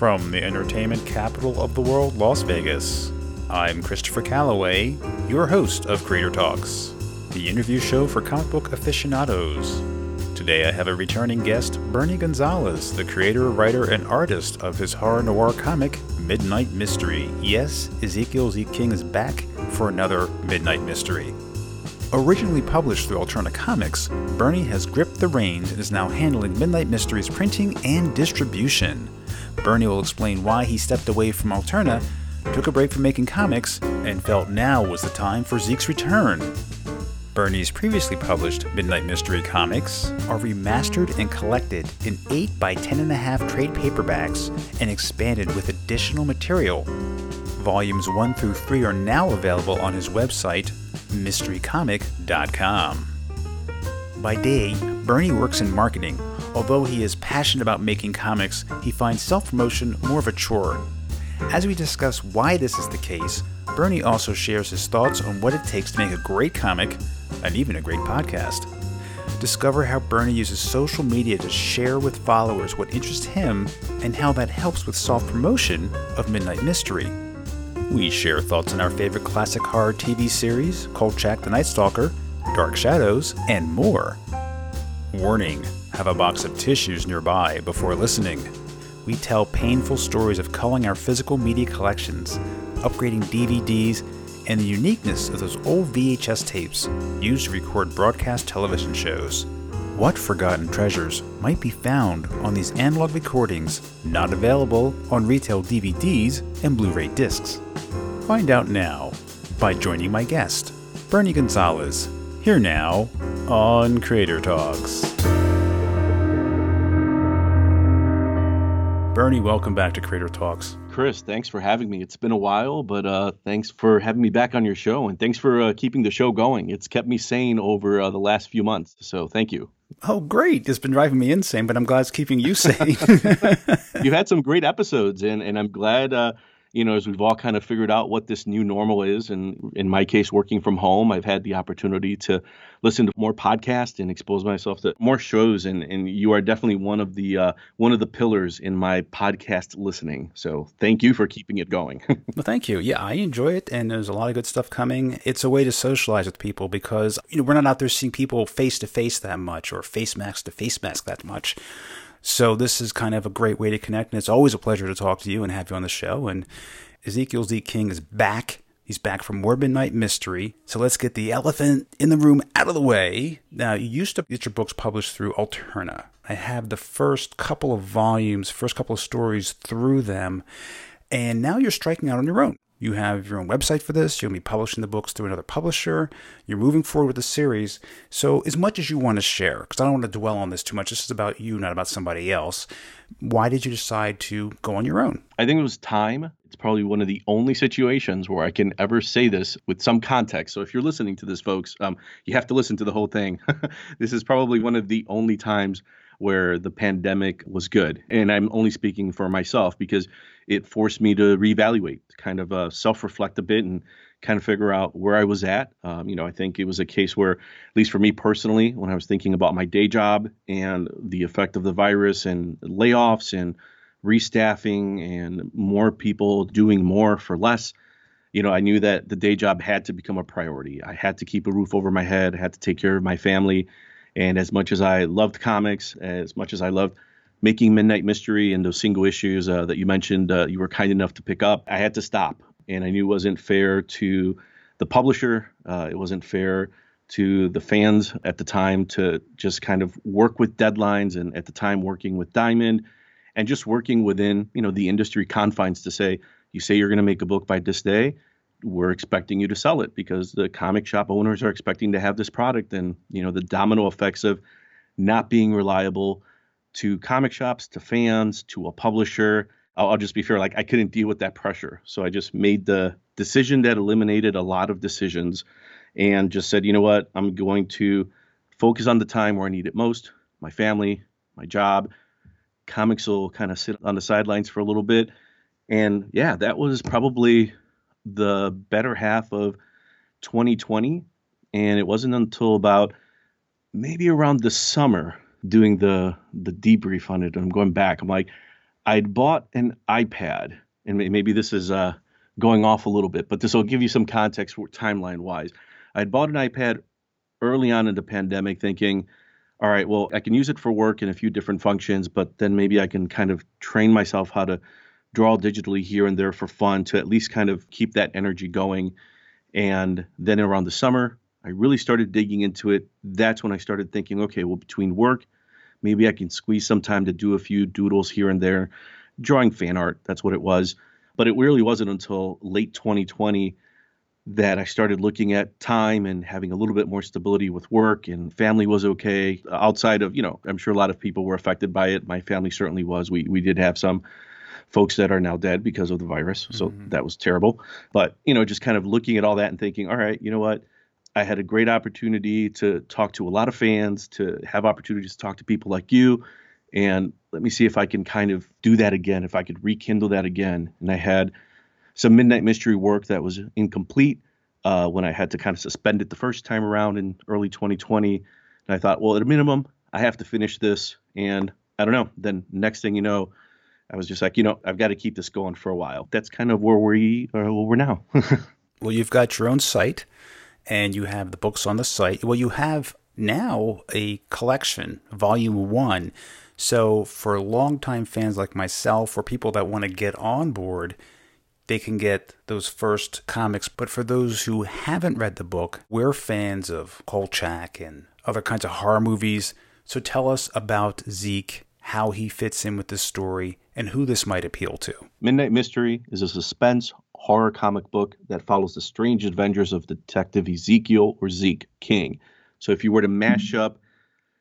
From the entertainment capital of the world, Las Vegas, I'm Christopher Calloway, your host of Creator Talks, the interview show for comic book aficionados. Today I have a returning guest, Bernie Gonzalez, the creator, writer, and artist of his horror noir comic, Midnight Mystery. Yes, Ezekiel Z. King is back for another Midnight Mystery. Originally published through Alterna Comics, Bernie has gripped the reins and is now handling Midnight Mystery's printing and distribution. Bernie will explain why he stepped away from Alterna, took a break from making comics, and felt now was the time for Zeke's return. Bernie's previously published Midnight Mystery comics are remastered and collected in 8 by 10.5 trade paperbacks and expanded with additional material. Volumes 1 through 3 are now available on his website, mysterycomic.com. By day, Bernie works in marketing. Although he is passionate about making comics, he finds self promotion more of a chore. As we discuss why this is the case, Bernie also shares his thoughts on what it takes to make a great comic and even a great podcast. Discover how Bernie uses social media to share with followers what interests him and how that helps with self promotion of Midnight Mystery. We share thoughts on our favorite classic horror TV series, Kolchak the Night Stalker, Dark Shadows, and more. Warning have a box of tissues nearby before listening. We tell painful stories of culling our physical media collections, upgrading DVDs, and the uniqueness of those old VHS tapes used to record broadcast television shows. What forgotten treasures might be found on these analog recordings not available on retail DVDs and Blu ray discs? Find out now by joining my guest, Bernie Gonzalez, here now on Creator Talks. Bernie, welcome back to Creator Talks. Chris, thanks for having me. It's been a while, but uh, thanks for having me back on your show, and thanks for uh, keeping the show going. It's kept me sane over uh, the last few months, so thank you. Oh, great! It's been driving me insane, but I'm glad it's keeping you sane. You've had some great episodes, and and I'm glad uh, you know, as we've all kind of figured out what this new normal is, and in my case, working from home, I've had the opportunity to listen to more podcasts and expose myself to more shows. And, and you are definitely one of the uh, one of the pillars in my podcast listening. So thank you for keeping it going. well, thank you. Yeah, I enjoy it, and there's a lot of good stuff coming. It's a way to socialize with people because you know we're not out there seeing people face to face that much or face mask to face mask that much. So this is kind of a great way to connect, and it's always a pleasure to talk to you and have you on the show. And Ezekiel Z. King is back. He's back from More Midnight Mystery. So let's get the elephant in the room out of the way. Now, you used to get your books published through Alterna. I have the first couple of volumes, first couple of stories through them, and now you're striking out on your own. You have your own website for this. You'll be publishing the books through another publisher. You're moving forward with the series. So, as much as you want to share, because I don't want to dwell on this too much, this is about you, not about somebody else. Why did you decide to go on your own? I think it was time. It's probably one of the only situations where I can ever say this with some context. So, if you're listening to this, folks, um, you have to listen to the whole thing. this is probably one of the only times where the pandemic was good. And I'm only speaking for myself because it forced me to reevaluate, kind of uh, self reflect a bit and kind of figure out where I was at. Um, you know, I think it was a case where, at least for me personally, when I was thinking about my day job and the effect of the virus and layoffs and restaffing and more people doing more for less, you know, I knew that the day job had to become a priority. I had to keep a roof over my head, I had to take care of my family. And as much as I loved comics, as much as I loved making Midnight Mystery and those single issues uh, that you mentioned, uh, you were kind enough to pick up, I had to stop. And I knew it wasn't fair to the publisher. Uh, it wasn't fair to the fans at the time to just kind of work with deadlines and at the time working with Diamond and just working within, you know, the industry confines to say, you say you're going to make a book by this day, we're expecting you to sell it because the comic shop owners are expecting to have this product and you know the domino effects of not being reliable to comic shops to fans to a publisher. I'll, I'll just be fair like i couldn't deal with that pressure. So i just made the decision that eliminated a lot of decisions and just said you know what? I'm going to focus on the time where i need it most my family my job. Comics will kind of sit on the sidelines for a little bit. And yeah that was probably the better half of 2020. And it wasn't until about maybe around the summer doing the the debrief on it. I'm going back. I'm like, I'd bought an iPad, and maybe this is uh, going off a little bit, but this will give you some context timeline wise. I'd bought an iPad early on in the pandemic, thinking, all right, well, I can use it for work in a few different functions, but then maybe I can kind of train myself how to draw digitally here and there for fun to at least kind of keep that energy going. And then around the summer, I really started digging into it. That's when I started thinking, okay, well, between work, maybe I can squeeze some time to do a few doodles here and there, drawing fan art. That's what it was. But it really wasn't until late 2020 that I started looking at time and having a little bit more stability with work and family was okay. Outside of, you know, I'm sure a lot of people were affected by it. My family certainly was. We we did have some folks that are now dead because of the virus. So mm-hmm. that was terrible. But, you know, just kind of looking at all that and thinking, all right, you know what? I had a great opportunity to talk to a lot of fans, to have opportunities to talk to people like you. And let me see if I can kind of do that again, if I could rekindle that again. And I had some Midnight Mystery work that was incomplete uh, when I had to kind of suspend it the first time around in early 2020. And I thought, well, at a minimum, I have to finish this. And I don't know. Then next thing you know, I was just like, you know, I've got to keep this going for a while. That's kind of where we are, where we're now. well, you've got your own site and you have the books on the site. Well, you have now a collection, volume one. So for longtime fans like myself or people that want to get on board, they can get those first comics. But for those who haven't read the book, we're fans of Kolchak and other kinds of horror movies. So tell us about Zeke how he fits in with the story, and who this might appeal to. Midnight Mystery is a suspense horror comic book that follows the strange adventures of Detective Ezekiel or Zeke King. So if you were to mash up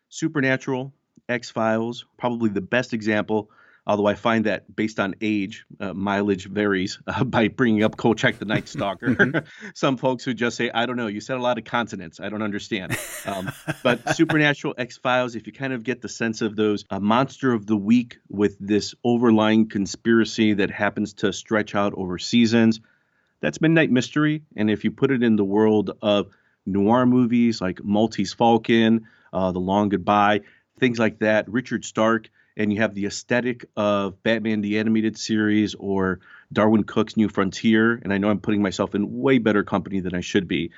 Supernatural, X Files, probably the best example although I find that based on age, uh, mileage varies uh, by bringing up Kolchak the Night Stalker. Mm-hmm. Some folks who just say, I don't know, you said a lot of consonants. I don't understand. Um, but Supernatural X Files, if you kind of get the sense of those, a monster of the week with this overlying conspiracy that happens to stretch out over seasons, that's Midnight Mystery. And if you put it in the world of noir movies like Maltese Falcon, uh, The Long Goodbye, things like that, Richard Stark and you have the aesthetic of Batman the Animated Series or Darwyn Cooke's New Frontier. And I know I'm putting myself in way better company than I should be,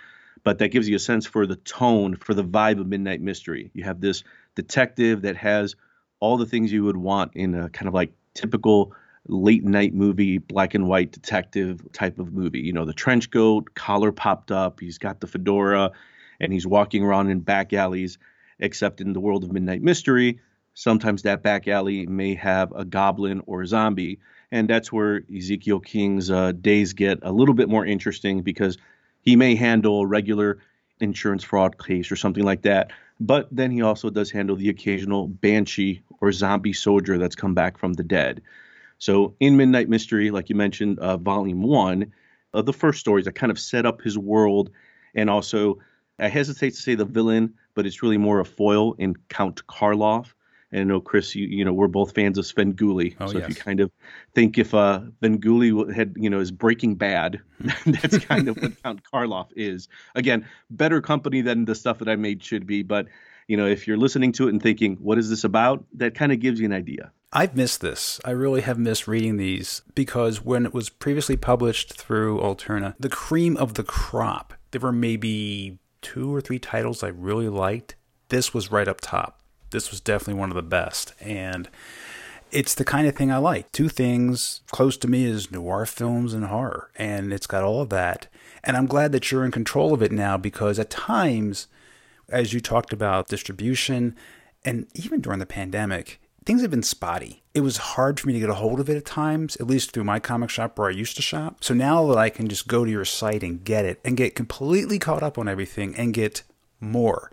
but that gives you a sense for the tone, for the vibe of Midnight Mystery. You have this detective that has all the things you would want in a kind of like typical late night movie, black and white detective type of movie. You know, the trench coat, collar popped up, he's got the fedora, and he's walking around in back alleys. Except in the world of Midnight Mystery, sometimes that back alley may have a goblin or a zombie. And that's where Ezekiel King's uh, days get a little bit more interesting because he may handle a regular insurance fraud case or something like that. But then he also does handle the occasional banshee or zombie soldier that's come back from the dead. So in Midnight Mystery, like you mentioned, uh, Volume 1, uh, the first stories that kind of set up his world and also I hesitate to say the villain, but it's really more a foil in Count Karloff. And I know Chris, you, you know, we're both fans of Svengoolie. Oh, so yes. if you kind of think if uh, Svengoolie had, you know, is Breaking Bad, that's kind of what Count Karloff is. Again, better company than the stuff that I made should be. But you know, if you're listening to it and thinking, what is this about? That kind of gives you an idea. I've missed this. I really have missed reading these because when it was previously published through Alterna, the cream of the crop, there were maybe two or three titles I really liked. This was right up top this was definitely one of the best. And it's the kind of thing I like. Two things close to me is noir films and horror, and it's got all of that. And I'm glad that you're in control of it now because at times, as you talked about distribution, and even during the pandemic, things have been spotty. It was hard for me to get a hold of it at times, at least through my comic shop where I used to shop. So now that I can just go to your site and get it and get completely caught up on everything and get more.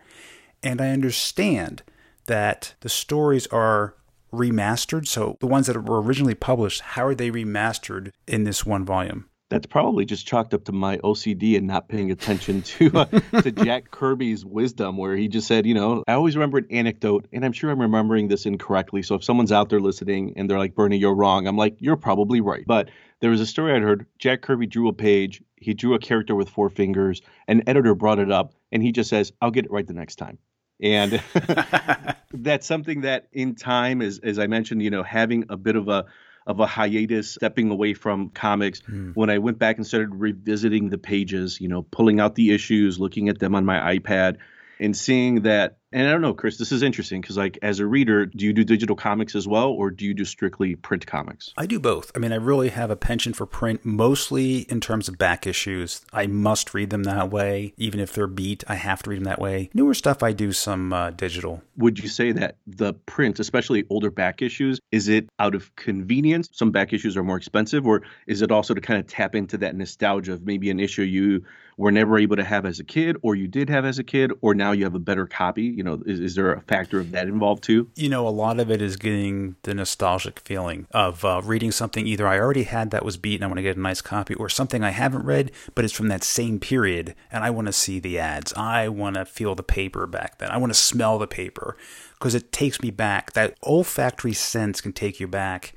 And I understand that the stories are remastered. So the ones that were originally published, how are they remastered in this one volume? That's probably just chalked up to my OCD and not paying attention to uh, to Jack Kirby's wisdom, where he just said, you know, I always remember an anecdote, and I'm sure I'm remembering this incorrectly. So if someone's out there listening and they're like, Bernie, you're wrong, I'm like, you're probably right. But there was a story I'd heard. Jack Kirby drew a page. He drew a character with four fingers. An editor brought it up, and he just says, "I'll get it right the next time." And that's something that in time as as i mentioned you know having a bit of a of a hiatus, stepping away from comics. Mm. When I went back and started revisiting the pages, you know, pulling out the issues, looking at them on my iPad, and seeing that and I don't know, Chris, this is interesting because, like, as a reader, do you do digital comics as well, or do you do strictly print comics? I do both. I mean, I really have a penchant for print, mostly in terms of back issues. I must read them that way. Even if they're beat, I have to read them that way. Newer stuff, I do some uh, digital. Would you say that the print, especially older back issues, is it out of convenience? Some back issues are more expensive, or is it also to kind of tap into that nostalgia of maybe an issue you were never able to have as a kid, or you did have as a kid, or now you have a better copy? You know, is, is there a factor of that involved too? You know, a lot of it is getting the nostalgic feeling of uh, reading something either I already had that was beat and I want to get a nice copy, or something I haven't read, but it's from that same period and I want to see the ads. I want to feel the paper back then. I want to smell the paper because it takes me back. That olfactory sense can take you back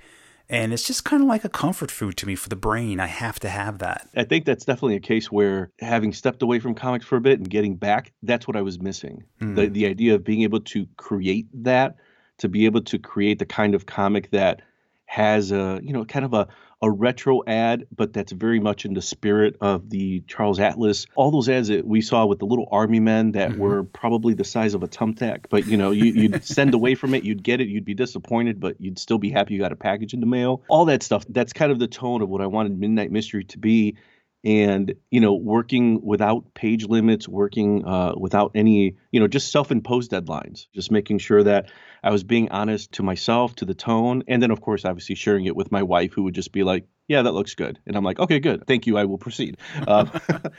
and it's just kind of like a comfort food to me for the brain. I have to have that. I think that's definitely a case where having stepped away from comics for a bit and getting back, that's what I was missing. Mm. The the idea of being able to create that, to be able to create the kind of comic that has a, you know, kind of a a retro ad, but that's very much in the spirit of the Charles Atlas. All those ads that we saw with the little army men that mm-hmm. were probably the size of a thumbtack, but you know, you, would send away from it, you'd get it, you'd be disappointed, but you'd still be happy you got a package in the mail. All that stuff. That's kind of the tone of what I wanted Midnight Mystery to be and you know working without page limits working uh, without any you know just self-imposed deadlines just making sure that i was being honest to myself to the tone and then of course obviously sharing it with my wife who would just be like yeah that looks good. And i'm like okay good. Thank you. I will proceed. Uh,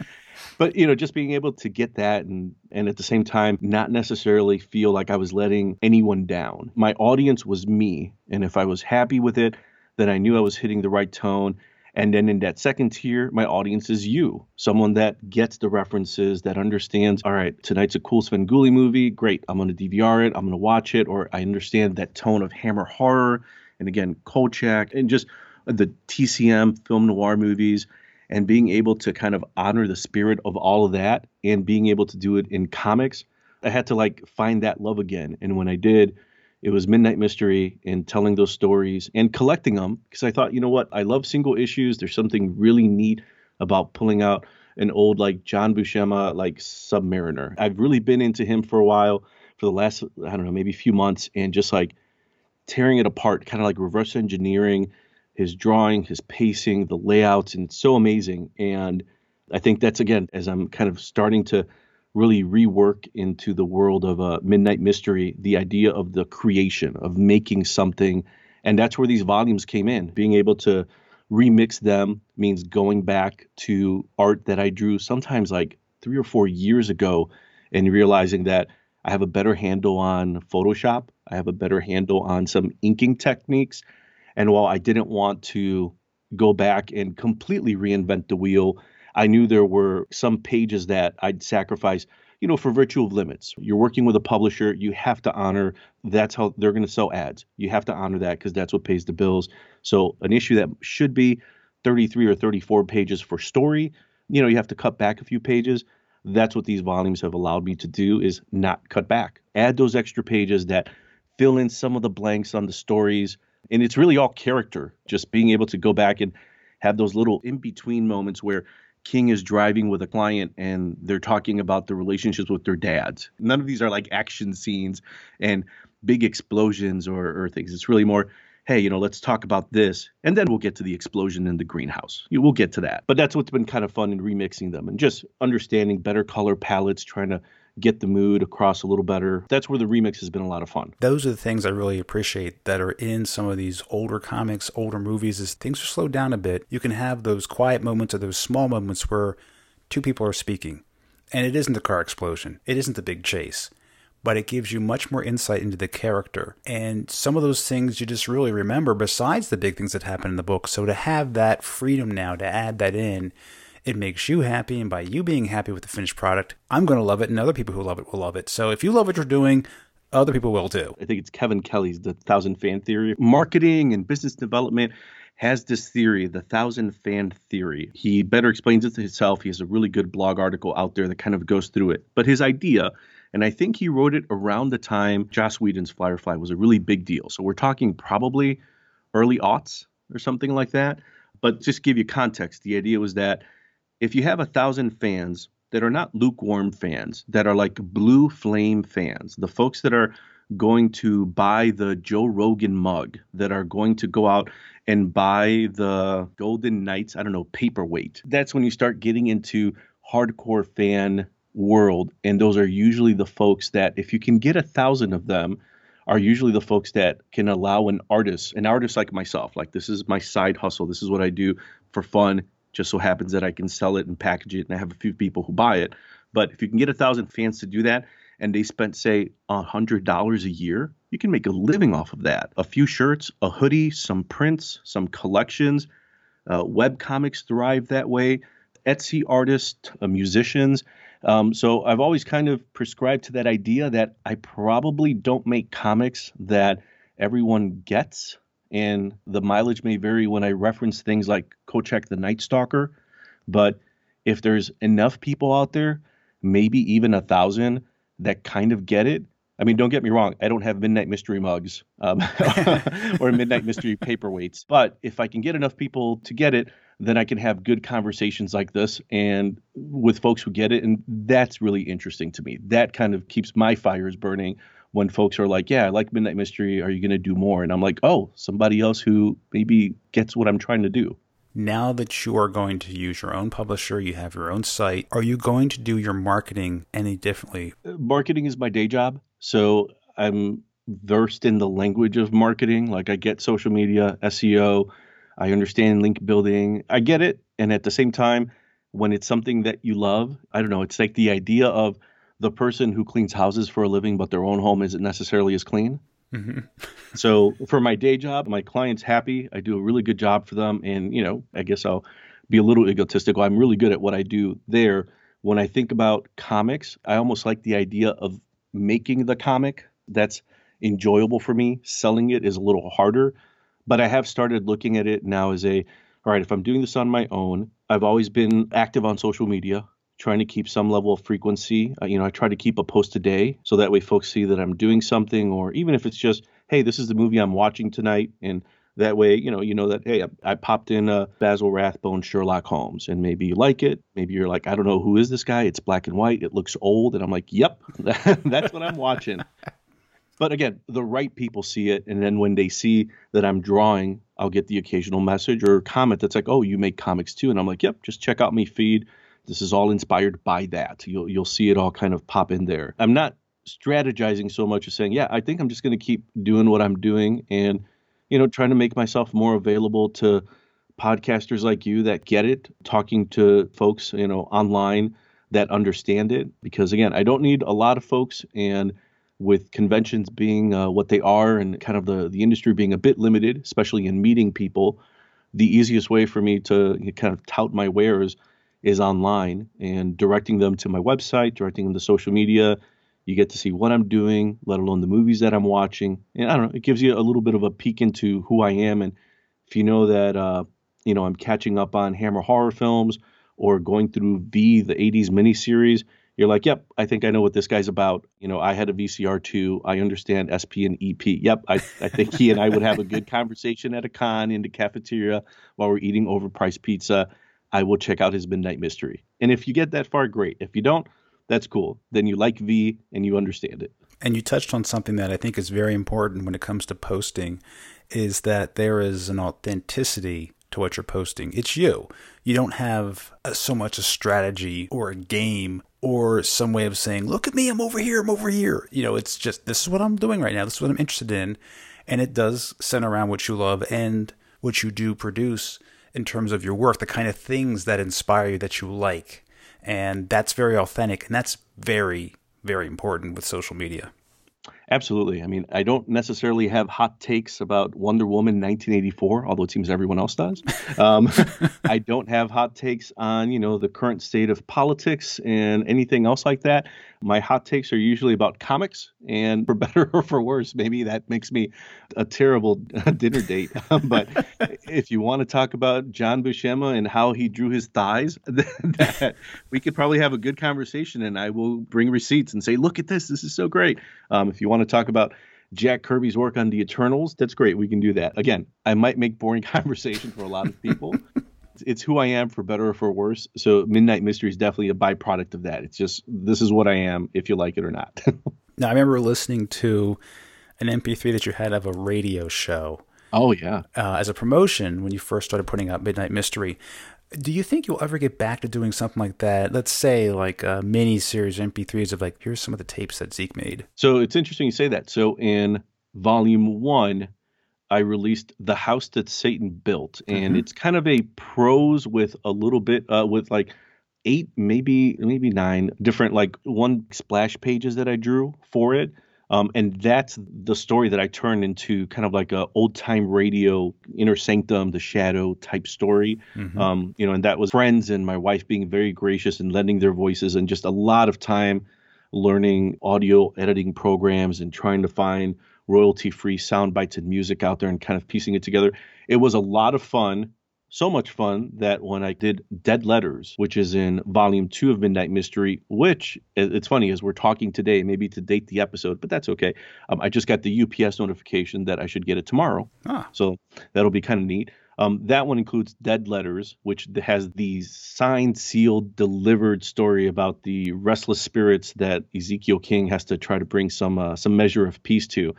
but you know just being able to get that and and at the same time not necessarily feel like i was letting anyone down. My audience was me and if i was happy with it then i knew i was hitting the right tone and then in that second tier, my audience is you, someone that gets the references, that understands, all right, tonight's a cool Svengoolie movie. Great. I'm going to DVR it. I'm going to watch it. Or I understand that tone of Hammer horror. And again, Kolchak and just the TCM film noir movies and being able to kind of honor the spirit of all of that and being able to do it in comics. I had to like find that love again. And when I did, it was Midnight Mystery and telling those stories and collecting them because I thought, you know what, I love single issues. There's something really neat about pulling out an old like John Buscema like Submariner. I've really been into him for a while, for the last I don't know maybe a few months, and just like tearing it apart, kind of like reverse engineering his drawing, his pacing, the layouts, and so amazing. And I think that's again as I'm kind of starting to really rework into the world of a uh, midnight mystery the idea of the creation of making something. And that's where these volumes came in. Being able to remix them means going back to art that i drew sometimes like three or four years ago and realizing that i have a better handle on photoshop. I have a better handle on some inking techniques. And while i didn't want to go back and completely reinvent the wheel I knew there were some pages that I'd sacrifice, you know, for virtue of limits. You're working with a publisher, you have to honor that's how they're going to sell ads. You have to honor that because that's what pays the bills. So an issue that should be 33 or 34 pages for story, you know, you have to cut back a few pages. That's what these volumes have allowed me to do is not cut back. Add those extra pages that fill in some of the blanks on the stories. And it's really all character, just being able to go back and have those little in between moments where King is driving with a client and they're talking about the relationships with their dads. None of these are like action scenes and big explosions or, or things. It's really more, hey, you know, let's talk about this. And then we'll get to the explosion in the greenhouse. We'll get to that. But that's what's been kind of fun in remixing them and just understanding better color palettes, trying to get the mood across a little better. That's where the remix has been a lot of fun. Those are the things I really appreciate that are in some of these older comics, older movies is things are slowed down a bit. You can have those quiet moments or those small moments where two people are speaking. And it isn't the car explosion. It isn't the big chase. But it gives you much more insight into the character. And some of those things you just really remember besides the big things that happen in the book. So to have that freedom now to add that in it makes you happy, and by you being happy with the finished product, I'm going to love it, and other people who love it will love it. So if you love what you're doing, other people will too. I think it's Kevin Kelly's The Thousand Fan Theory. Marketing and business development has this theory, the thousand fan theory. He better explains it to himself. He has a really good blog article out there that kind of goes through it. But his idea, and I think he wrote it around the time Joss Whedon's Firefly was a really big deal. So we're talking probably early aughts, or something like that. But just give you context, the idea was that if you have a thousand fans that are not lukewarm fans, that are like blue flame fans, the folks that are going to buy the Joe Rogan mug, that are going to go out and buy the Golden Knights, I don't know, paperweight. That's when you start getting into hardcore fan world. And those are usually the folks that, if you can get a thousand of them, are usually the folks that can allow an artist, an artist like myself, like this is my side hustle. This is what I do for fun. Just so happens that I can sell it and package it, and I have a few people who buy it. But if you can get a thousand fans to do that, and they spent say a hundred dollars a year, you can make a living off of that. A few shirts, a hoodie, some prints, some collections. Uh, web comics thrive that way. Etsy artists, uh, musicians. Um, so I've always kind of prescribed to that idea that I probably don't make comics that everyone gets. And the mileage may vary when I reference things like Kolchak the Night Stalker. But if there's enough people out there, maybe even a thousand, that kind of get it, I mean, don't get me wrong. I don't have Midnight Mystery mugs um, or Midnight Mystery paperweights. But if I can get enough people to get it, then I can have good conversations like this and with folks who get it. And that's really interesting to me. That kind of keeps my fires burning when folks are like, yeah, I like Midnight Mystery. Are you going to do more? And I'm like, oh, somebody else who maybe gets what I'm trying to do. Now that you are going to use your own publisher, you have your own site, are you going to do your marketing any differently? Marketing is my day job. So I'm versed in the language of marketing. Like I get social media, SEO, I understand link building. I get it. And at the same time, when it's something that you love, I don't know, it's like the idea of the person who cleans houses for a living, but their own home isn't necessarily as clean. Mm-hmm. so for my day job, my client's happy. I do a really good job for them. And, you know, I guess I'll be a little egotistical. I'm really good at what I do there. When I think about comics, I almost like the idea of making the comic. That's enjoyable for me. Selling it is a little harder. But I have started looking at it now as a all right, if I'm doing this on my own, I've always been active on social media trying to keep some level of frequency. Uh, you know, I try to keep a post a day so that way folks see that I'm doing something, or even if it's just, hey, this is the movie I'm watching tonight, and that way, you know, you know that hey, I, I popped in a Basil Rathbone Sherlock Holmes, and maybe you like it. Maybe you're like, I don't know who is this guy. It's black and white. It looks old, and I'm like, yep, that's what I'm watching. but again, the right people see it, and then when they see that I'm drawing, I'll get the occasional message or comment that's like, "Oh, you make comics too," and I'm like, "Yep, just check out my feed. This is all inspired by that. You'll you'll see it all kind of pop in there. I'm not strategizing so much as saying, yeah, I think I'm just going to keep doing what I'm doing and you know trying to make myself more available to podcasters like you that get it, talking to folks you know online that understand it. Because again, I don't need a lot of folks and with conventions being uh, what they are and kind of the, the industry being a bit limited, especially in meeting people, the easiest way for me to kind of tout my wares is online and directing them to my website, directing them to social media. You get to see what I'm doing, let alone the movies that I'm watching. And I don't know, it gives you a little bit of a peek into who I am. And if you know that, uh, you know, I'm catching up on Hammer horror films or going through V, the 80s miniseries, you're like, yep, I think I know what this guy's about. You know, I had a VCR too. I understand SP and EP. Yep, I, I think he and I would have a good conversation at a con in the cafeteria while we're eating overpriced pizza. I will check out his Midnight Mystery. And if you get that far, great. If you don't, that's cool. Then you like V and you understand it. And you touched on something that I think is very important when it comes to posting is that there is an authenticity to what you're posting. It's you. You don't have a, so much a strategy or a game or some way of saying, look at me, I'm over here, I'm over here. You know, it's just, this is what I'm doing right now. This is what I'm interested in. And it does center around what you love and what you do produce in terms of your work, the kind of things that inspire you that you like. And that's very authentic. And that's very, very important with social media. Absolutely. I mean, I don't necessarily have hot takes about Wonder Woman 1984, although it seems everyone else does. Um, I don't have hot takes on, you know, the current state of politics and anything else like that. My hot takes are usually about comics, and for better or for worse, maybe that makes me a terrible dinner date. but if you want to talk about John Buscema and how he drew his thighs, that we could probably have a good conversation, and I will bring receipts and say, "Look at this! This is so great." Um, if you want to talk about Jack Kirby's work on the Eternals, that's great. We can do that. Again, I might make boring conversation for a lot of people. it's who I am for better or for worse. So Midnight Mystery is definitely a byproduct of that. It's just this is what I am, if you like it or not. now I remember listening to an MP3 that you had of a radio show. Oh yeah. Uh, as a promotion when you first started putting out Midnight Mystery. Do you think you'll ever get back to doing something like that? Let's say like a mini series MP3s of like here's some of the tapes that Zeke made. So it's interesting you say that. So in volume one, I released The House That Satan Built, and mm-hmm. it's kind of a prose with a little bit uh, with like eight, maybe maybe nine different like one splash pages that I drew for it. Um, and that's the story that I turned into kind of like a old time radio inner sanctum, the shadow type story. Mm-hmm. Um, you know, and that was friends and my wife being very gracious and lending their voices and just a lot of time learning audio editing programs and trying to find royalty free sound bites and music out there and kind of piecing it together. It was a lot of fun so much fun that when I did Dead Letters, which is in volume two of Midnight Mystery, which it's funny as we're talking today, maybe to date the episode, but that's okay. Um, I just got the UPS notification that I should get it tomorrow. Ah. So that'll be kind of neat. Um, that one includes Dead Letters, which has the signed, sealed, delivered story about the restless spirits that Ezekiel King has to try to bring some uh, some measure of peace to.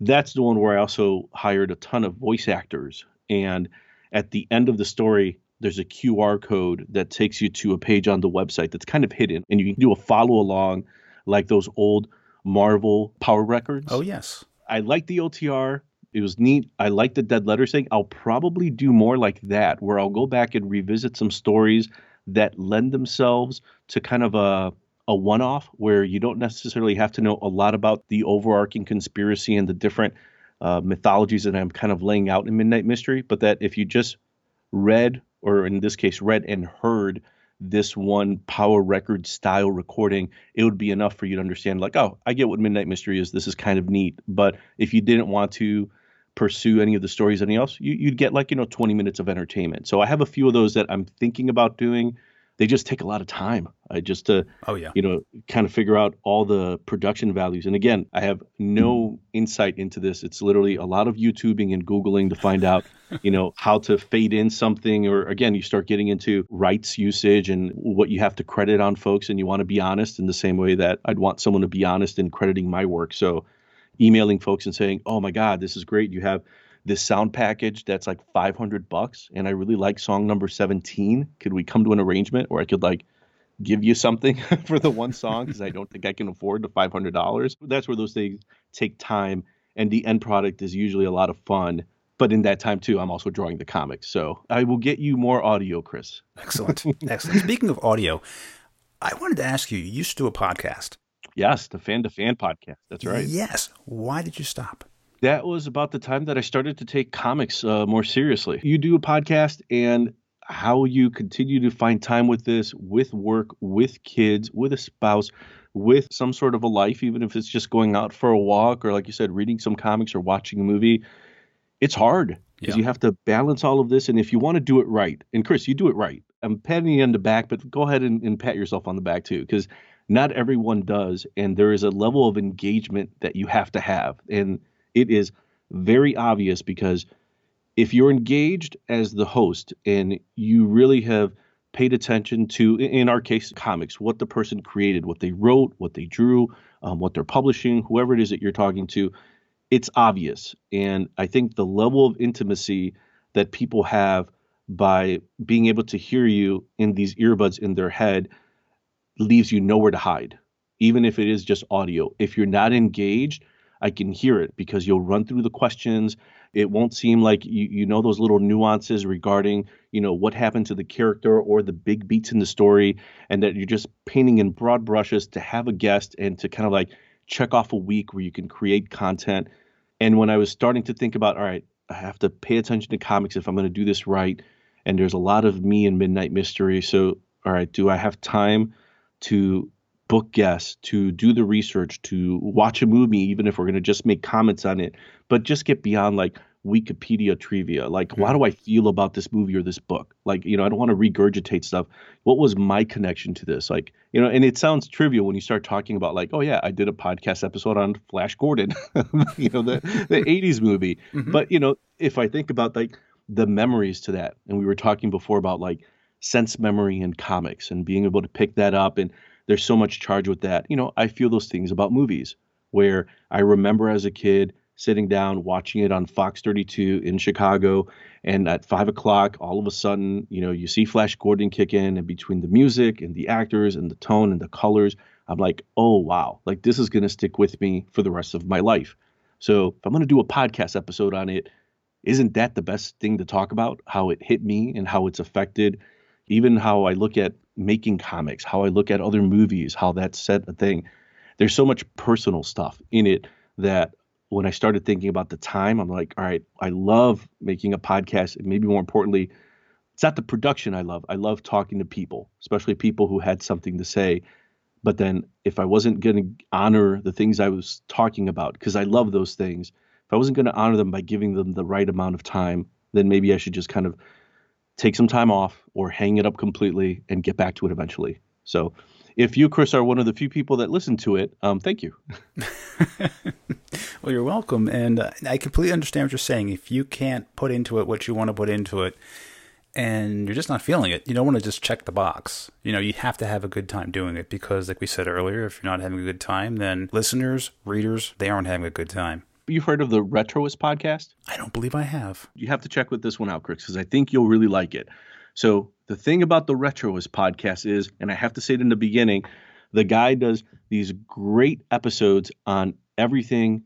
That's the one where I also hired a ton of voice actors and at the end of the story, there's a QR code that takes you to a page on the website that's kind of hidden, and you can do a follow along like those old Marvel Power Records. Oh, yes. I like the OTR. It was neat. I like the dead letter thing. I'll probably do more like that, where I'll go back and revisit some stories that lend themselves to kind of a a one off where you don't necessarily have to know a lot about the overarching conspiracy and the different uh, mythologies that I'm kind of laying out in Midnight Mystery, but that if you just read, or in this case, read and heard this one power record style recording, it would be enough for you to understand, like, oh, I get what Midnight Mystery is. This is kind of neat. But if you didn't want to pursue any of the stories, anything else, you, would get like, you know, 20 minutes of entertainment. So I have a few of those that I'm thinking about doing they just take a lot of time I just to oh yeah. you know kind of figure out all the production values. And again i have no insight into this. It's literally a lot of youtubing and googling to find out you know how to fade in something. Or again you start getting into rights usage and what you have to credit on folks and you want to be honest in the same way that i'd want someone to be honest in crediting my work. So emailing folks and saying oh my god this is great. You have this sound package that's like 500 bucks and I really like song number 17. Could we come to an arrangement where I could like give you something for the one song because I don't think I can afford the $500. That's where those things take time and the end product is usually a lot of fun. But in that time too, I'm also drawing the comics. So I will get you more audio, Chris. Excellent. Excellent. Speaking of audio, I wanted to ask you, you used to do a podcast. Yes, the fan to fan podcast. That's right. Yes. Why did you stop? That was about the time that I started to take comics uh, more seriously. You do a podcast, and how you continue to find time with this, with work, with kids, with a spouse, with some sort of a life, even if it's just going out for a walk or, like you said, reading some comics or watching a movie. It's hard because yeah. you have to balance all of this. And if you want to do it right, and Chris, you do it right. I'm patting you on the back, but go ahead and, and pat yourself on the back too, because not everyone does. And there is a level of engagement that you have to have. And it is very obvious because if you're engaged as the host and you really have paid attention to, in our case, comics, what the person created, what they wrote, what they drew, um, what they're publishing, whoever it is that you're talking to, it's obvious. And I think the level of intimacy that people have by being able to hear you in these earbuds in their head leaves you nowhere to hide, even if it is just audio. If you're not engaged, I can hear it because you'll run through the questions. It won't seem like you, you know those little nuances regarding, you know, what happened to the character or the big beats in the story, and that you're just painting in broad brushes to have a guest and to kind of like check off a week where you can create content. And when I was starting to think about, all right, I have to pay attention to comics if I'm going to do this right, and there's a lot of me in Midnight Mystery. So, all right, do I have time to book guests, to do the research, to watch a movie, even if we're going to just make comments on it, but just get beyond like Wikipedia trivia. Like, mm-hmm. how do I feel about this movie or this book? Like, you know, I don't want to regurgitate stuff. What was my connection to this? Like, you know, and it sounds trivial when you start talking about, like, oh, yeah, I did a podcast episode on Flash Gordon, you know, the, the 80s movie. Mm-hmm. But, you know, if I think about like the memories to that, and we were talking before about like sense memory in comics and being able to pick that up, and there's so much charge with that. You know, I feel those things about movies where I remember as a kid sitting down watching it on Fox 32 in Chicago. And at five o'clock, all of a sudden, you know, you see Flash Gordon kick in, and between the music and the actors and the tone and the colors, I'm like, oh, wow, like this is to stick with me for the rest of my life. So if I'm to do a podcast episode on it, isn't that the best thing to talk about? How it hit me and how it's affected, even how I look at making comics, how I look at other movies, how that set a thing. There's so much personal stuff in it that when I started thinking about the time, I'm like, all right, I love making a podcast. And maybe more importantly, it's not the production I love. I love talking to people, especially people who had something to say. But then if I wasn't going to honor the things I was talking about, because I love those things, if I wasn't going to honor them by giving them the right amount of time, then maybe I should just kind of take some time off or hang it up completely and get back to it eventually. So if you, Chris, are one of the few people that listen to it, um, thank you. well, you're welcome. And uh, I completely understand what you're saying. If you can't put into it what you want to put into it, and you're just not feeling it, you don't want to just check the box. You know, you have to have a good time doing it because, like we said earlier, if you're not having a good time, then listeners, readers, they aren't having a good time. You've heard of the Retroist podcast? I don't believe I have. You have to check with this one out, Chris, because I think you'll really like it. So the thing about the Retroist podcast is, and I have to say it in the beginning, the guy does these great episodes on everything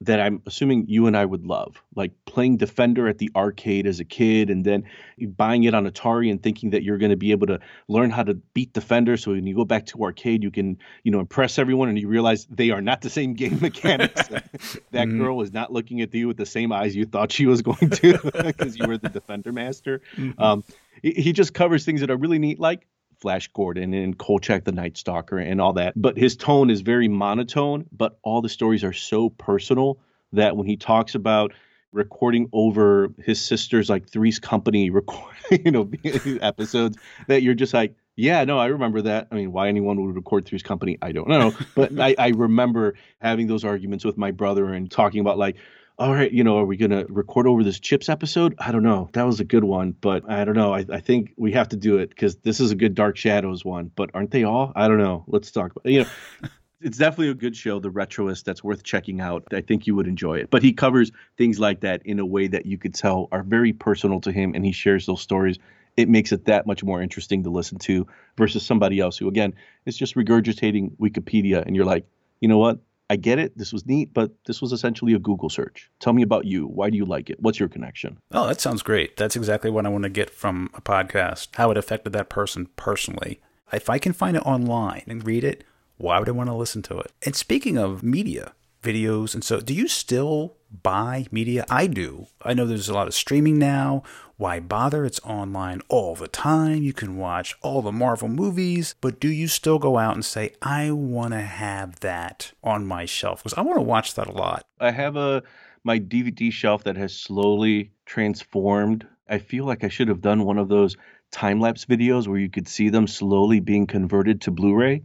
that I'm assuming you and I would love, like playing Defender at the arcade as a kid and then buying it on Atari and thinking that you're going to be able to learn how to beat Defender. So when you go back to arcade, you can, you know, impress everyone and you realize they are not the same game mechanics. that mm-hmm. girl was not looking at you with the same eyes you thought she was going to because you were the Defender master. Mm-hmm. Um, he just covers things that are really neat, like Flash Gordon and Kolchak the Night Stalker and all that. But his tone is very monotone, but all the stories are so personal that when he talks about recording over his sister's like Three's Company record, you know, episodes, that you're just like, yeah, no, I remember that. I mean, why anyone would record Three's Company, I don't know. But I, I remember having those arguments with my brother and talking about like, all right, you know, are we going to record over this Chips episode? I don't know. That was a good one, but I don't know. I, I think we have to do it because this is a good Dark Shadows one, but aren't they all? I don't know. Let's talk about, you know, it's definitely a good show, The Retroist, that's worth checking out. I think you would enjoy it. But he covers things like that in a way that you could tell are very personal to him, and he shares those stories. It makes it that much more interesting to listen to versus somebody else who, again, is just regurgitating Wikipedia, and you're like, you know what? I get it. This was neat, but this was essentially a Google search. Tell me about you. Why do you like it? What's your connection? Oh, that sounds great. That's exactly what I want to get from a podcast. How it affected that person personally. If I can find it online and read it, why would I want to listen to it? And speaking of media, videos, and so do you still buy media? I do. I know there's a lot of streaming now. Why bother? It's online all the time. You can watch all the Marvel movies, but do you still go out and say, I want to have that on my shelf? Because I want to watch that a lot. I have a my DVD shelf that has slowly transformed. I feel like I should have done one of those time lapse videos where you could see them slowly being converted to Blu ray.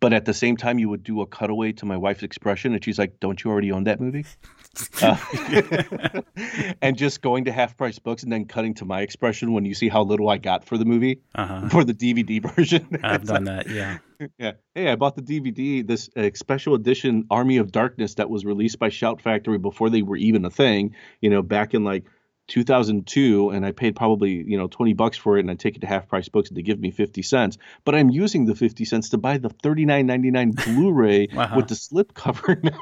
But at the same time, you would do a cutaway to my wife's expression, and she's like, "Don't you already own that movie?" Uh, and just going to half price books and then cutting to my expression when you see how little I got for the movie uh-huh. for the DVD version. I've done that, yeah. Yeah. Hey, I bought the DVD, this uh, special edition Army of Darkness that was released by Shout Factory before they were even a thing, you know, back in like 2002 and I paid probably, you know, 20 bucks for it and I take it to half price books and they give me 50 cents. But I'm using the 50 cents to buy the 39.99 Blu-ray uh-huh. with the slip cover now.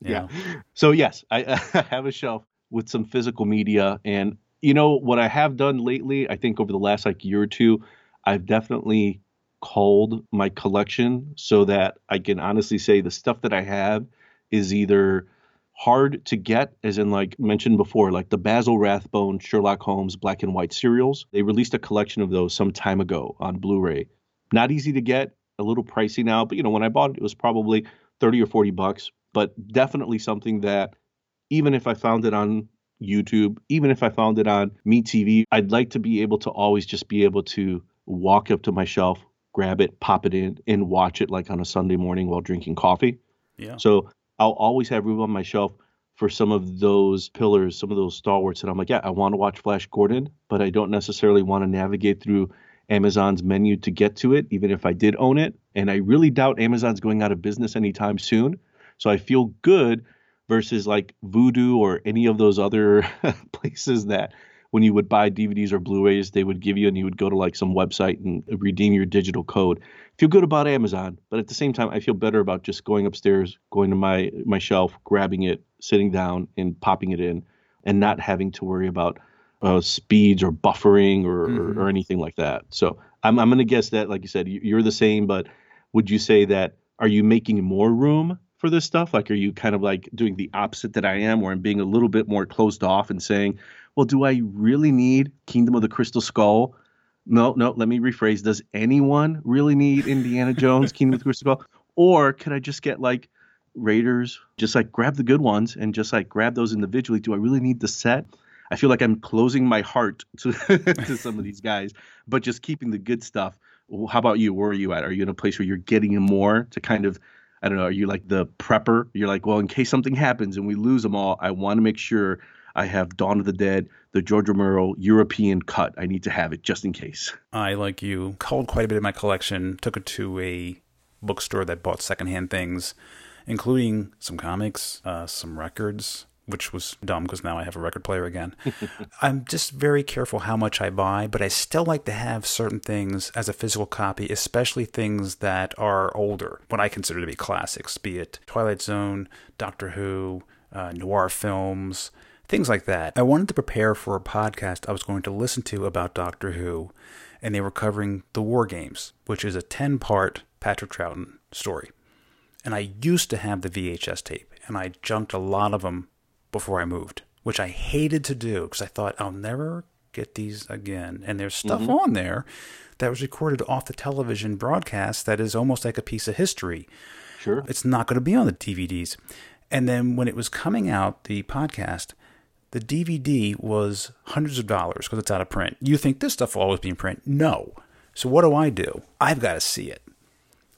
yeah. yeah. So yes, I, I have a shelf with some physical media and you know what I have done lately, I think over the last like year or two, I've definitely culled my collection so that I can honestly say the stuff that I have is either hard to get, as in like mentioned before, like the Basil Rathbone Sherlock Holmes black and white serials. They released a collection of those some time ago on Blu-ray. Not easy to get, a little pricey now, but you know when I bought it, it was probably thirty or forty bucks. But definitely something that even if I found it on YouTube, even if I found it on MeTV, I'd like to be able to always just be able to walk up to my shelf, grab it, pop it in, and watch it like on a Sunday morning while drinking coffee. Yeah. So I'll always have room on my shelf for some of those pillars, some of those stalwarts. And I'm like, yeah, I want to watch Flash Gordon, but I don't necessarily want to navigate through Amazon's menu to get to it, even if I did own it. And I really doubt Amazon's going out of business anytime soon. So I feel good versus like Vudu or any of those other places that when you would buy DVDs or Blu-rays, they would give you and you would go to like some website and redeem your digital code. Feel good about Amazon, but at the same time, I feel better about just going upstairs, going to my my shelf, grabbing it, sitting down, and popping it in, and not having to worry about uh, speeds or buffering or, mm-hmm. or, or anything like that. So I'm I'm gonna guess that, like you said, you're the same, but would you say that are you making more room for this stuff? Like, are you kind of like doing the opposite that I am, where I'm being a little bit more closed off and saying, well, do I really need Kingdom of the Crystal Skull? No, no, let me rephrase. Does anyone really need Indiana Jones, Kingdom of the Crystal Skull? Or could I just get like Raiders, just like grab the good ones and just like grab those individually? Do I really need the set? I feel like I'm closing my heart to, to some of these guys, but just keeping the good stuff. How about you? Where are you at? Are you in a place where you're getting more to kind of I don't know, are you like the prepper? You're like, well, in case something happens and we lose them all, I want to make sure I have Dawn of the Dead, the George Romero European cut. I need to have it just in case. I, like you, culled quite a bit of my collection, took it to a bookstore that bought secondhand things, including some comics, uh, some records, which was dumb because now I have a record player again. I'm just very careful how much I buy, but I still like to have certain things as a physical copy, especially things that are older, what I consider to be classics, be it Twilight Zone, Doctor Who, uh, noir films, things like that. I wanted to prepare for a podcast I was going to listen to about Doctor Who, and they were covering the War Games, which is a 10 part Patrick Troughton story. And I used to have the VHS tape, and I junked a lot of them before I moved, which I hated to do because I thought I'll never get these again. And there's stuff mm-hmm. on there that was recorded off the television broadcast that is almost like a piece of history. Sure. It's not going to be on the DVDs. And then when it was coming out, the podcast, the DVD was hundreds of dollars because it's out of print. You think this stuff will always be in print? No. So what do I do? I've got to see it.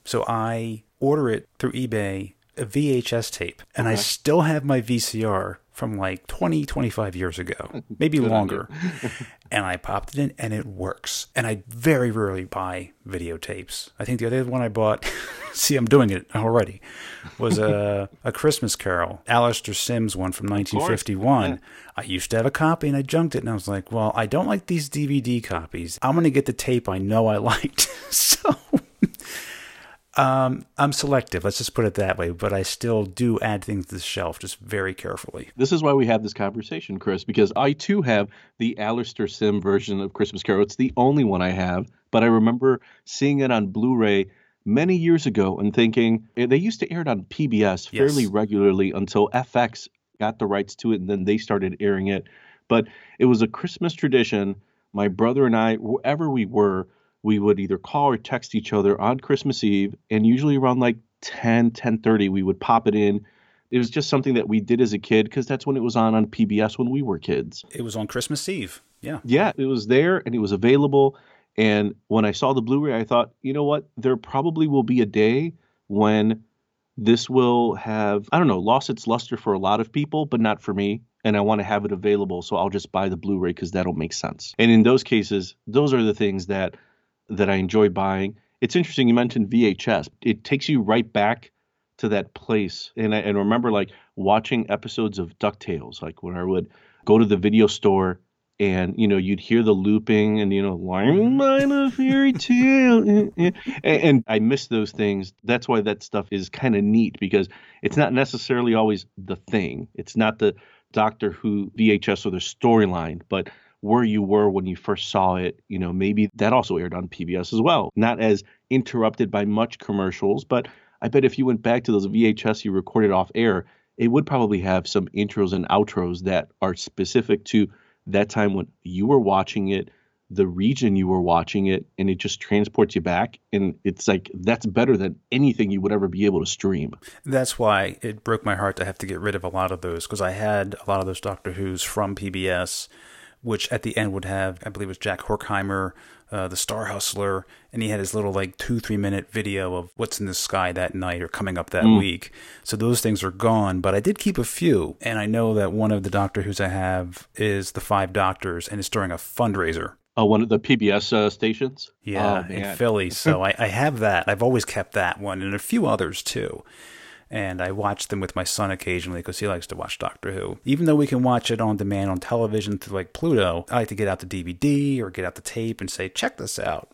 So I order it through eBay, a VHS tape, and okay. I still have my VCR from like 20, 25 years ago, maybe longer. and I popped it in and it works. And I very rarely buy videotapes. I think the other one I bought, see, I'm doing it already, was a, a Christmas Carol, Alastair Sim's one from 1951. Yeah. I used to have a copy and I junked it and I was like, well, I don't like these DVD copies. I'm going to get the tape I know I liked. so um, I'm selective. Let's just put it that way. But I still do add things to the shelf, just very carefully. This is why we have this conversation, Chris, because I too have the Alastair Sim version of Christmas Carol. It's the only one I have, but I remember seeing it on Blu-ray many years ago and thinking eh, they used to air it on PBS fairly yes. regularly until FX got the rights to it, and then they started airing it. But it was a Christmas tradition. My brother and I, wherever we were we would either call or text each other on Christmas Eve, and usually around like 10, 10:30, we would pop it in. It was just something that we did as a kid because that's when it was on on PBS when we were kids. It was on Christmas Eve. Yeah. Yeah, it was there and it was available. And when I saw the Blu-ray, I thought, you know what? There probably will be a day when this will have, I don't know, lost its luster for a lot of people, but not for me. And I want to have it available. So I'll just buy the Blu ray because that'll make sense. And in those cases, those are the things that that I enjoy buying. It's interesting you mentioned VHS. It takes you right back to that place. And I and remember like watching episodes of DuckTales, like when I would go to the video store and you know you'd hear the looping and you know lying mine a fairy tale and, and i miss those things that's why that stuff is kind of neat because it's not necessarily always the thing it's not the doctor who vhs or the storyline but where you were when you first saw it. You know, maybe that also aired on PBS as well. Not as interrupted by much commercials, but I bet if you went back to those VHS you recorded off air, it would probably have some intros and outros that are specific to that time when you were watching it, the region you were watching it and it just transports you back and it's like that's better than anything you would ever be able to stream that's why it broke my heart to have to get rid of a lot of those because i had a lot of those doctor who's from pbs which at the end would have i believe it was jack horkheimer uh, the star hustler and he had his little like two three minute video of what's in the sky that night or coming up that mm. week so those things are gone but i did keep a few and i know that one of the doctor who's i have is the five doctors and it's during a fundraiser Oh, one of the PBS uh, stations? Yeah, oh, in Philly. So I, I have that. I've always kept that one and a few others too. And I watch them with my son occasionally because he likes to watch Doctor Who. Even though we can watch it on demand on television through like Pluto, I like to get out the DVD or get out the tape and say, check this out.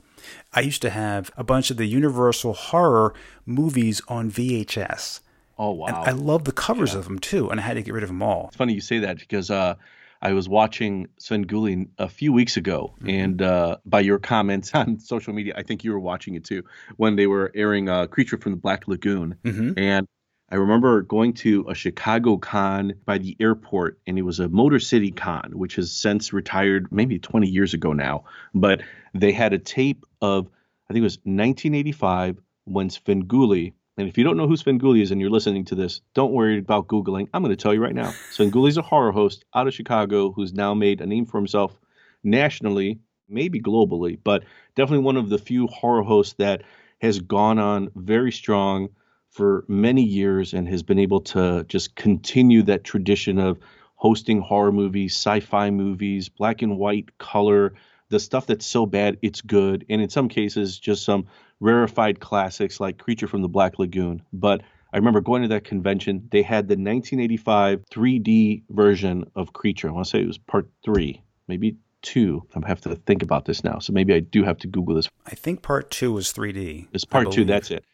I used to have a bunch of the Universal horror movies on VHS. Oh, wow. And I love the covers yeah. of them too, and I had to get rid of them all. It's funny you say that because uh, I was watching Svengoolie a few weeks ago, mm-hmm. and uh, by your comments on social media, I think you were watching it too when they were airing uh, Creature from the Black Lagoon, mm-hmm. and I remember going to a Chicago con by the airport, and it was a Motor City con, which has since retired maybe 20 years ago now. But they had a tape of, I think it was 1985 when Svengoolie and if you don't know who Svengoolie is and you're listening to this, don't worry about Googling. I'm going to tell you right now. is a horror host out of Chicago who's now made a name for himself nationally, maybe globally, but definitely one of the few horror hosts that has gone on very strong for many years and has been able to just continue that tradition of hosting horror movies, sci fi movies, black and white, color, the stuff that's so bad it's good, and in some cases, just some rarefied classics like Creature from the Black Lagoon. But I remember going to that convention. They had the 1985 3D version of Creature. I want to say it was part three, maybe two. I have to think about this now. So maybe I do have to Google this. I think part two was 3D. It's part two. That's it.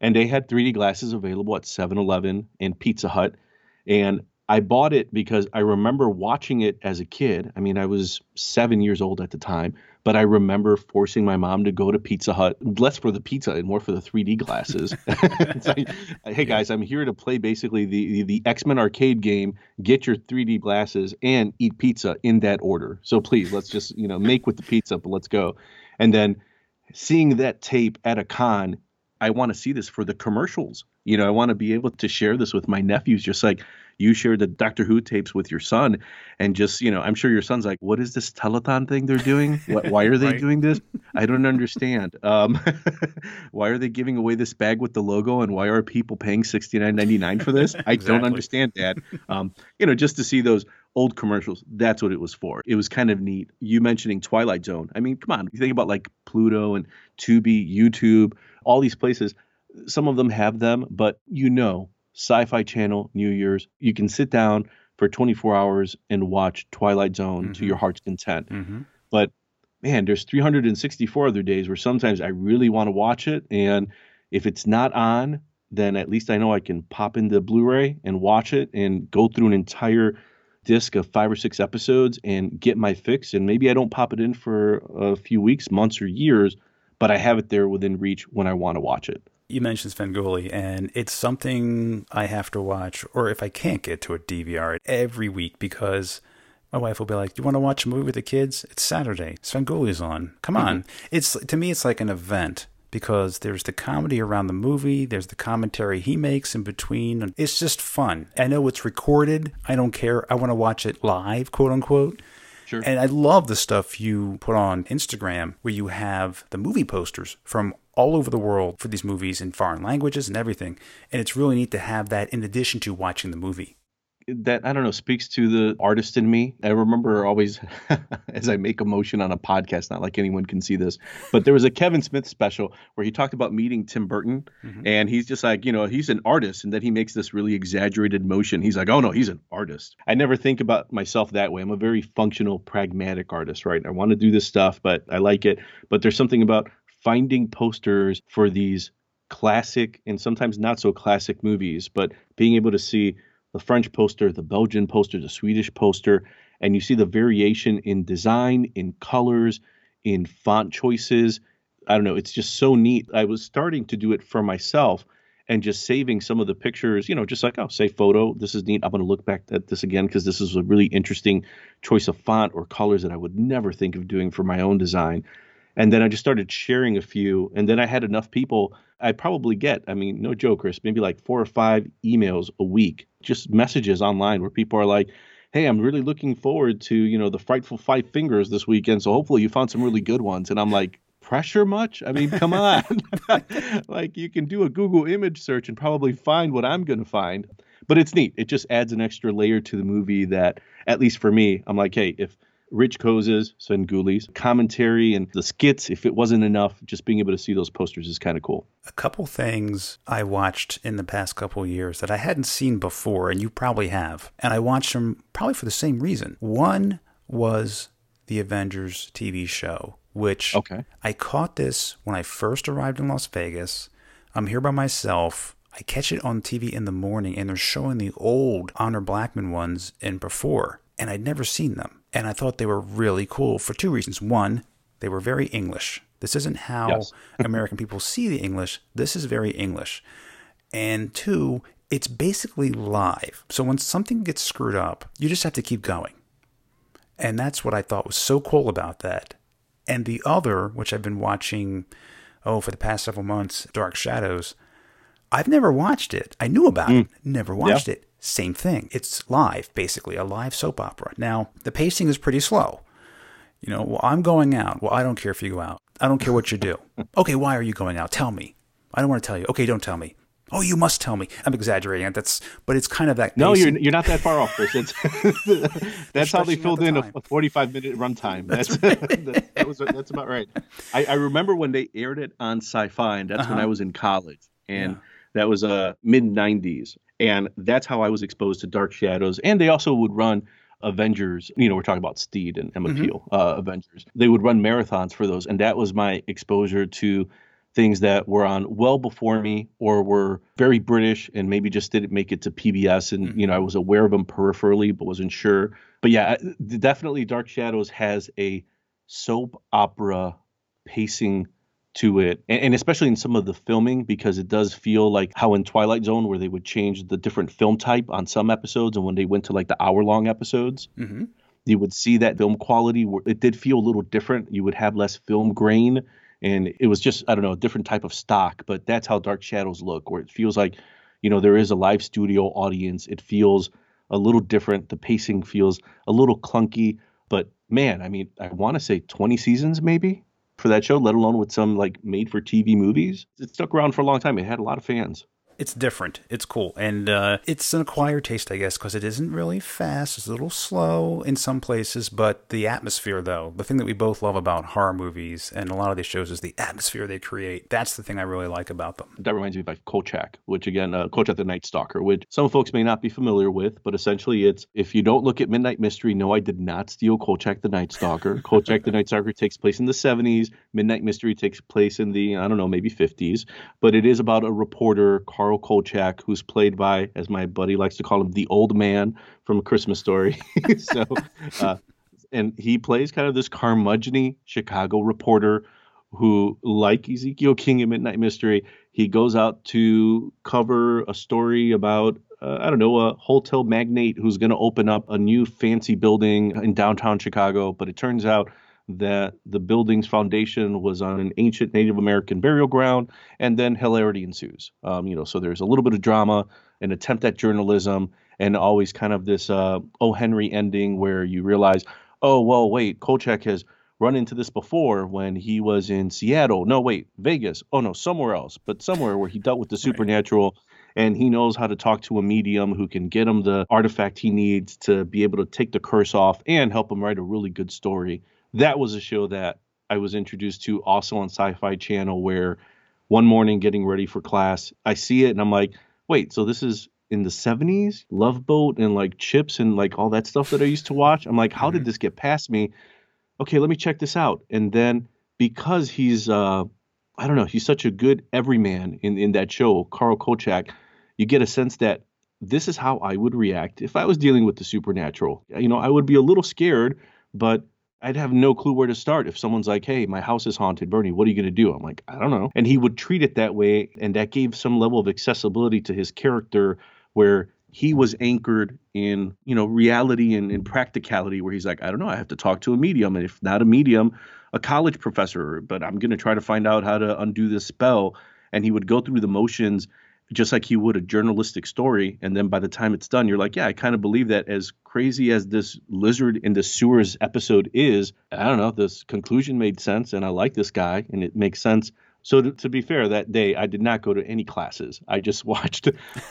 And they had 3D glasses available at 7 Eleven and Pizza Hut. And I bought it because I remember watching it as a kid. I mean, I was seven years old at the time, but I remember forcing my mom to go to Pizza Hut, less for the pizza and more for the 3D glasses. like, hey guys, I'm here to play basically the, the, the X Men arcade game. Get your 3D glasses and eat pizza in that order. So please, let's just you know make with the pizza, but let's go. And then seeing that tape at a con, I want to see this for the commercials. You know, I want to be able to share this with my nephews, just like you shared the Doctor Who tapes with your son, and just you know, I'm sure your son's like, "What is this telethon thing they're doing? What, why are they right. doing this? I don't understand. Um, why are they giving away this bag with the logo, and why are people paying $69.99 for this? I don't understand that. Um, you know, just to see those old commercials. That's what it was for. It was kind of neat. You mentioning Twilight Zone. I mean, come on. You think about like Pluto and Tubi, YouTube, all these places. Some of them have them, but you know Sci Fi Channel, New Year's. You can sit down for 24 hours and watch Twilight Zone mm-hmm. to your heart's content. Mm-hmm. But man, there's 364 other days where sometimes I really want to watch it. And if it's not on, then at least I know I can pop into Blu ray and watch it and go through an entire disc of five or six episodes and get my fix. And maybe I don't pop it in for a few weeks, months, or years, but I have it there within reach when I want to watch it you mentioned Svengoolie, and it's something I have to watch, or if I can't get to a DVR every week because my wife will be like, "Do you want to watch a movie with the kids? It's Saturday. Svengoolie's on. Come on." Mm-hmm. It's to me, it's like an event because there's the comedy around the movie, there's the commentary he makes in between. It's just fun. I know it's recorded. I don't care. I want to watch it live, quote unquote. Sure. And I love the stuff you put on Instagram where you have the movie posters from all over the world for these movies in foreign languages and everything. And it's really neat to have that in addition to watching the movie. That I don't know speaks to the artist in me. I remember always, as I make a motion on a podcast, not like anyone can see this, but there was a Kevin Smith special where he talked about meeting Tim Burton, mm-hmm. and he's just like, you know, he's an artist, and then he makes this really exaggerated motion. He's like, oh no, he's an artist. I never think about myself that way. I'm a very functional, pragmatic artist, right? I want to do this stuff, but I like it. But there's something about finding posters for these classic and sometimes not so classic movies, but being able to see the French poster, the Belgian poster, the Swedish poster, and you see the variation in design, in colors, in font choices. I don't know, it's just so neat. I was starting to do it for myself, and just saving some of the pictures, you know, just like, oh, say photo, this is neat. I'm going to look back at this again because this is a really interesting choice of font or colors that I would never think of doing for my own design. And then I just started sharing a few. And then I had enough people. I probably get, I mean, no joke, Chris, maybe like four or five emails a week, just messages online where people are like, hey, I'm really looking forward to, you know, the Frightful Five Fingers this weekend. So hopefully you found some really good ones. And I'm like, pressure much? I mean, come on. like you can do a Google image search and probably find what I'm going to find. But it's neat. It just adds an extra layer to the movie that, at least for me, I'm like, hey, if Rich Koz's Svengoolie commentary and the skits, if it wasn't enough, just being able to see those posters is kind of cool. A couple things I watched in the past couple years that I hadn't seen before, and you probably have. And I watched them probably for the same reason. One was the Avengers TV show which okay. I caught this when I first arrived in Las Vegas. I'm here by myself. I catch it on TV in the morning, and they're showing the old Honor Blackman ones in before, and I'd never seen them. And I thought they were really cool for two reasons. One, they were very English. This isn't how yes. American people see the English. This is very English. And two, it's basically live. So when something gets screwed up, you just have to keep going. And that's what I thought was so cool about that. And the other, which I've been watching, oh, for the past several months, Dark Shadows, I've never watched it. I knew about mm. it, never watched yeah. it. Same thing. It's live, basically, a live soap opera. Now, the pacing is pretty slow. You know, well, I'm going out. Well, I don't care if you go out. I don't care what you do. okay, why are you going out? Tell me. I don't want to tell you. Okay, don't tell me. Oh, you must tell me. I'm exaggerating. That's, but it's kind of that. No, you're you're not that far off, Chris. that's how they filled the in a, a, 45 minute runtime. That's that's, that, that, was that's about right. I, I, remember when they aired it on Sci-Fi, and that's uh-huh. when I was in college, and yeah. that was uh mid 90s, and that's how I was exposed to Dark Shadows. And they also would run Avengers. You know, we're talking about Steed and Emma mm-hmm. Peel, uh, Avengers. They would run marathons for those, and that was my exposure to things that were on well before me or were very British and maybe just didn't make it to PBS. And, mm-hmm. you know, I was aware of them peripherally, but wasn't sure. But yeah, definitely Dark Shadows has a soap opera pacing to it and, and, especially in some of the filming because it does feel like how in twilight zone where they would change the different film type on some episodes and when they went to like the hour long episodes mm-hmm. you would see that film quality where it did feel a little different you would have less film grain and it was just I don't know a different type of stock. But that's how Dark Shadows look, where it feels like you know there is a live studio audience. It feels a little different. The pacing feels a little clunky, but man, I mean, I want to say 20 seasons maybe for that show, let alone with some like made for TV movies. It stuck around for a long time. It had a lot of fans it's different. It's cool. And uh, it's an acquired taste, I guess, because it isn't really fast. It's a little slow in some places, but the atmosphere, though, the thing that we both love about horror movies and a lot of these shows is the atmosphere they create. That's the thing I really like about them. That reminds me of like Kolchak, which again, uh, Kolchak the Night Stalker, which some folks may not be familiar with, but essentially it's if you don't look at Midnight Mystery, no, I did not steal Kolchak the Night Stalker. Kolchak the Night Stalker takes place in the 70s. Midnight Mystery takes place in the, I don't know, maybe 50s, but it is about a reporter, Carl Kolchak, who's played by, as my buddy likes to call him, the old man from A Christmas Story. so, uh, and he plays kind of this curmudgeony Chicago reporter who, like Ezekiel King in Midnight Mystery, he goes out to cover a story about uh, I don't know, a hotel magnate who's going to open up a new fancy building in downtown Chicago. But it turns out that the building's foundation was on an ancient Native American burial ground, and then hilarity ensues. Um, you know, so there's a little bit of drama, an attempt at journalism, and always kind of this uh, O. Henry ending where you realize, oh well, wait, Kolchak has run into this before when he was in Seattle. No, wait, Vegas. Oh no, somewhere else, but somewhere where he dealt with the supernatural. Right. And he knows how to talk to a medium who can get him the artifact he needs to be able to take the curse off and help him write a really good story that was a show that I was introduced to also on Sci-Fi Channel where one morning getting ready for class, I see it and I'm like, wait, so this is in the 70s, Love Boat and like Chips and like all that stuff that I used to watch. I'm like, how did mm-hmm. this get past me? Okay, let me check this out. And then because he's uh I don't know, he's such a good everyman in in that show, Carl Kolchak, you get a sense that this is how I would react if I was dealing with the supernatural. You know, I would be a little scared, but I'd have no clue where to start. If someone's like, hey, my house is haunted, Bernie, what are you going to do? I'm like, I don't know. And he would treat it that way. And that gave some level of accessibility to his character where he was anchored in, you know, reality and, and practicality, where he's like, I don't know, I have to talk to a medium. And if not a medium, a college professor, but I'm going to try to find out how to undo this spell. And he would go through the motions just like you would a journalistic story. And then by the time it's done, you're like, yeah, I kind of believe that as crazy as this lizard in the sewers episode is, I don't know, this conclusion made sense and I like this guy and it makes sense. So to, to be fair, that day I did not go to any classes. I just watched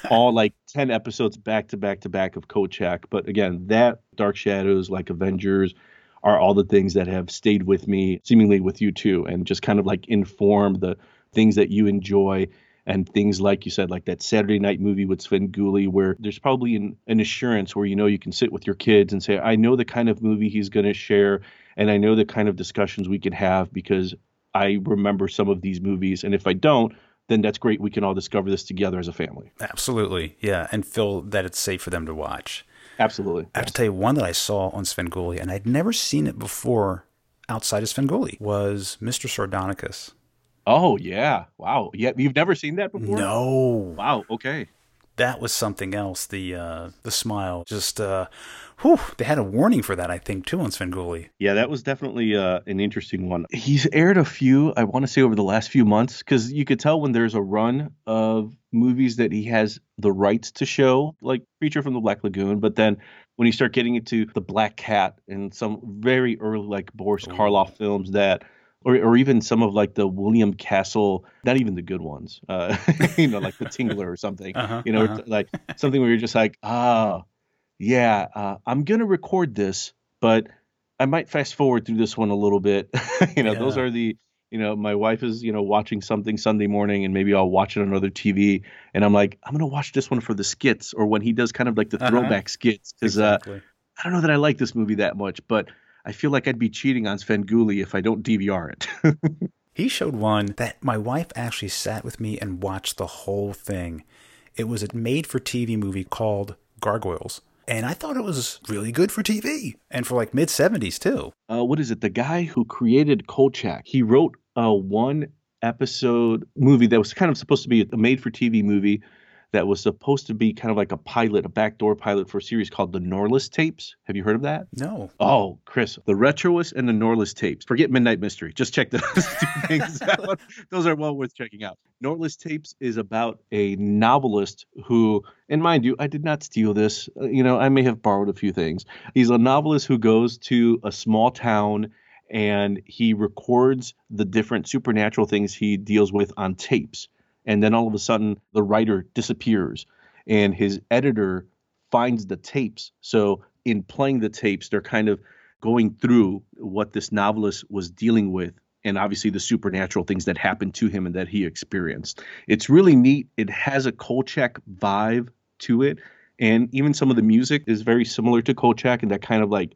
all like 10 episodes back to back to back of Kolchak. But again, that Dark Shadows, like Avengers, are all the things that have stayed with me, seemingly with you too, and just kind of like inform the things that you enjoy and things like you said, like that Saturday night movie with Svengoolie, where there's probably an, an assurance where you know you can sit with your kids and say, I know the kind of movie he's going to share, and I know the kind of discussions we can have because I remember some of these movies. And if I don't, then that's great. We can all discover this together as a family. Absolutely. Yeah. And feel that it's safe for them to watch. Absolutely. I have to tell you, one that I saw on Svengoolie, and I'd never seen it before outside of Sven Svengoolie, was Mr. Sardonicus. Oh yeah! Wow. Yeah, you've never seen that before? No. Wow. Okay. That was something else. The uh, the smile, just uh, whew, they had a warning for that, I think, too, on Svengoolie. Yeah, that was definitely uh, an interesting one. He's aired a few, I want to say, over the last few months, because you could tell when there's a run of movies that he has the rights to show, like Creature from the Black Lagoon, but then when you start getting into the Black Cat and some very early like Boris Karloff films that or, or even some of like the William Castle, not even the good ones, uh, you know, like the Tingler or something, uh-huh, you know, uh-huh. like something where you're just like, ah, yeah, uh, I'm gonna record this, but I might fast forward through this one a little bit. you know, yeah. those are the, you know, my wife is, you know, watching something Sunday morning and maybe I'll watch it on another TV and I'm like, I'm gonna watch this one for the skits or when he does kind of like the uh-huh. throwback skits because uh, exactly. uh, I don't know that I like this movie that much, but I feel like I'd be cheating on Sven Svengoolie if I don't DVR it. he showed one that my wife actually sat with me and watched the whole thing. It was a made for TV movie called Gargoyles. And I thought it was really good for TV and for like mid 70s too. Uh, what is it? The guy who created Kolchak, he wrote a one episode movie that was kind of supposed to be a made for TV movie that was supposed to be kind of like a pilot, a backdoor pilot for a series called the Norliss Tapes. Have you heard of that? No. Oh, Chris, the Retroist and the Norliss Tapes. Forget Midnight Mystery. Just check those two things out. Those are well worth checking out. Norliss Tapes is about a novelist who, and mind you, I did not steal this. Uh, you know, I may have borrowed a few things. He's a novelist who goes to a small town and he records the different supernatural things he deals with on tapes and then all of a sudden the writer disappears and his editor finds the tapes. So in playing the tapes they're kind of going through what this novelist was dealing with and obviously the supernatural things that happened to him and that he experienced. It's really neat. It has a kolchak vibe to it. And even some of the music is very similar to kolchak in that kind of like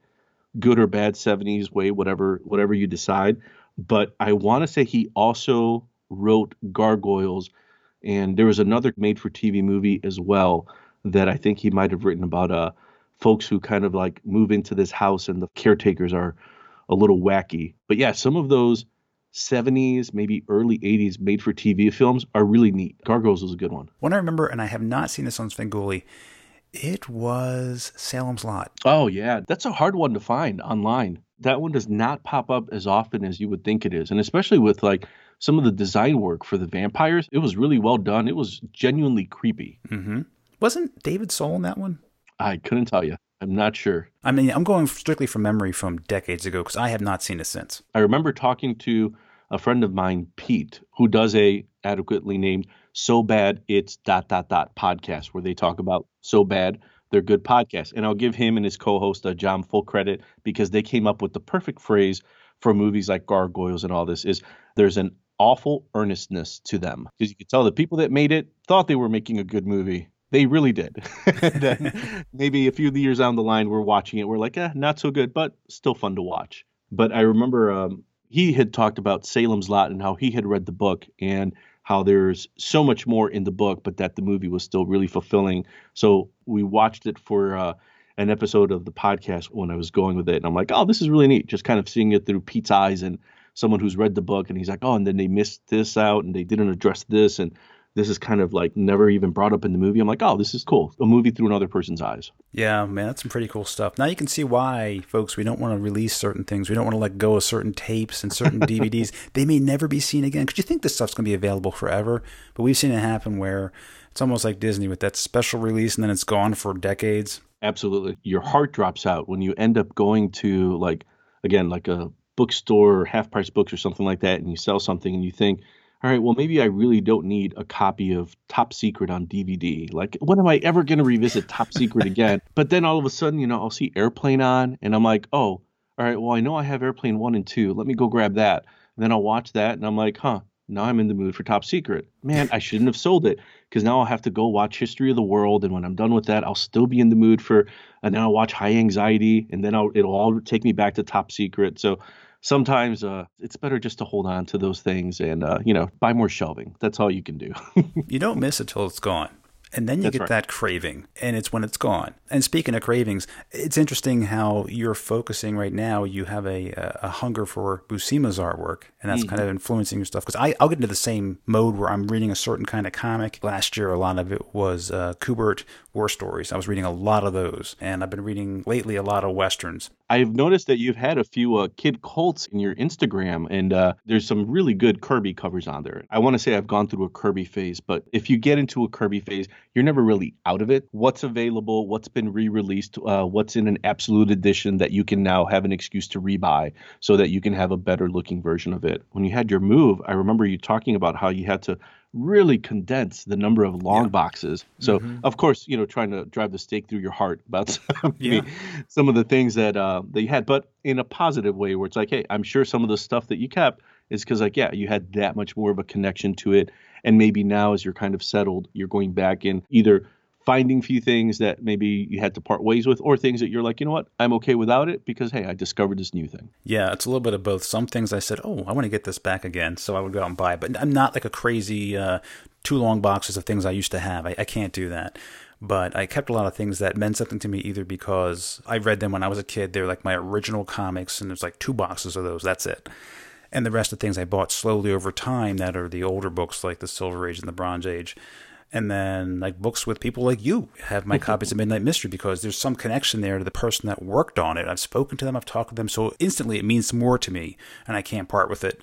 good or bad 70s way whatever whatever you decide. But i want to say he also wrote Gargoyles, and there was another made-for-TV movie as well that I think he might have written about uh, folks who kind of like move into this house and the caretakers are a little wacky. But yeah, some of those 70s, maybe early 80s made for TV films are really neat. Gargoyles was a good one. One I remember, and I have not seen this on Svengoolie, it was Salem's Lot. Oh, yeah. That's a hard one to find online. That one does not pop up as often as you would think it is. And especially with like some of the design work for the vampires, it was really well done. It was genuinely creepy. Mm-hmm. Wasn't David Soul in that one? I couldn't tell you. I'm not sure. I mean, I'm going strictly from memory from decades ago because I have not seen it since. I remember talking to a friend of mine, Pete, who does a adequately named "So Bad It's Dot Dot Dot" podcast, where they talk about so bad they're good podcasts. And I'll give him and his co-host uh, John full credit because they came up with the perfect phrase for movies like Gargoyles and all this. Is there's an awful earnestness to them because you could tell the people that made it thought they were making a good movie. They really did. maybe a few years down the line, we're watching it. We're like, eh, not so good, but still fun to watch. But I remember um, he had talked about Salem's Lot and how he had read the book and how there's so much more in the book, but that the movie was still really fulfilling. So we watched it for uh, an episode of the podcast when I was going with it, and I'm like, oh, this is really neat. Just kind of seeing it through Pete's eyes and someone who's read the book, and he's like, oh, and then they missed this out, and they didn't address this, and this is kind of like never even brought up in the movie. I'm like, oh, this is cool. A movie through another person's eyes. Yeah, man, that's some pretty cool stuff. Now you can see why, folks, we don't want to release certain things. We don't want to let go of certain tapes and certain DVDs. They may never be seen again because you think this stuff's going to be available forever. But we've seen it happen where it's almost like Disney with that special release and then it's gone for decades. Absolutely. Your heart drops out when you end up going to, like, again, like a bookstore or half price books or something like that, and you sell something and you think, all right, well, maybe I really don't need a copy of Top Secret on DVD. Like, when am I ever going to revisit Top Secret again? But then all of a sudden, you know, I'll see Airplane on, and I'm like, oh, all right, well, I know I have Airplane 1 and 2. Let me go grab that. And then I'll watch that, and I'm like, huh, now I'm in the mood for Top Secret. Man, I shouldn't have sold it because now I'll have to go watch History of the World, and when I'm done with that, I'll still be in the mood for, and then I'll watch High Anxiety, and then I'll, it'll all take me back to Top Secret. So sometimes uh, it's better just to hold on to those things and uh, you know buy more shelving. That's all you can do. you don't miss it till it's gone. And then you That's get right. that craving, and it's when it's gone. And speaking of cravings, it's interesting how you're focusing right now. You have a, a hunger for Buscema's artwork, and that's mm-hmm. kind of influencing your stuff. Because I'll get into the same mode where I'm reading a certain kind of comic. Last year, a lot of it was uh, Kubert war stories. I was reading a lot of those, and I've been reading lately a lot of westerns. I've noticed that you've had a few uh, Kid Colts in your Instagram, and uh, there's some really good Kirby covers on there. I want to say I've gone through a Kirby phase, but if you get into a Kirby phase, you're never really out of it. What's available, what's been re released, uh, what's in an absolute edition that you can now have an excuse to rebuy so that you can have a better looking version of it. When you had your move, I remember you talking about how you had to really condense the number of long yeah. boxes. So, mm-hmm. of course, you know, trying to drive the stake through your heart about some, yeah. some of the things that uh, that you had, but in a positive way, where it's like, hey, I'm sure some of the stuff that you kept is because, like, yeah, you had that much more of a connection to it, and maybe now, as you're kind of settled, you're going back and either finding few things that maybe you had to part ways with or things that you're like you know what i'm okay without it because hey i discovered this new thing yeah it's a little bit of both some things i said oh i want to get this back again so i would go out and buy it but i'm not like a crazy uh, two long boxes of things i used to have I, I can't do that but I kept a lot of things that meant something to me either because I read them when I was a kid. They're like my original comics, and there's like two boxes of those. That's it. And the rest of the things I bought slowly over time that are the older books like the Silver Age and the Bronze Age and then like books with people like you have my copies of Midnight Mystery because there's some connection there to the person that worked on it. I've spoken to them, I've talked to them, so instantly it means more to me, and I can't part with it.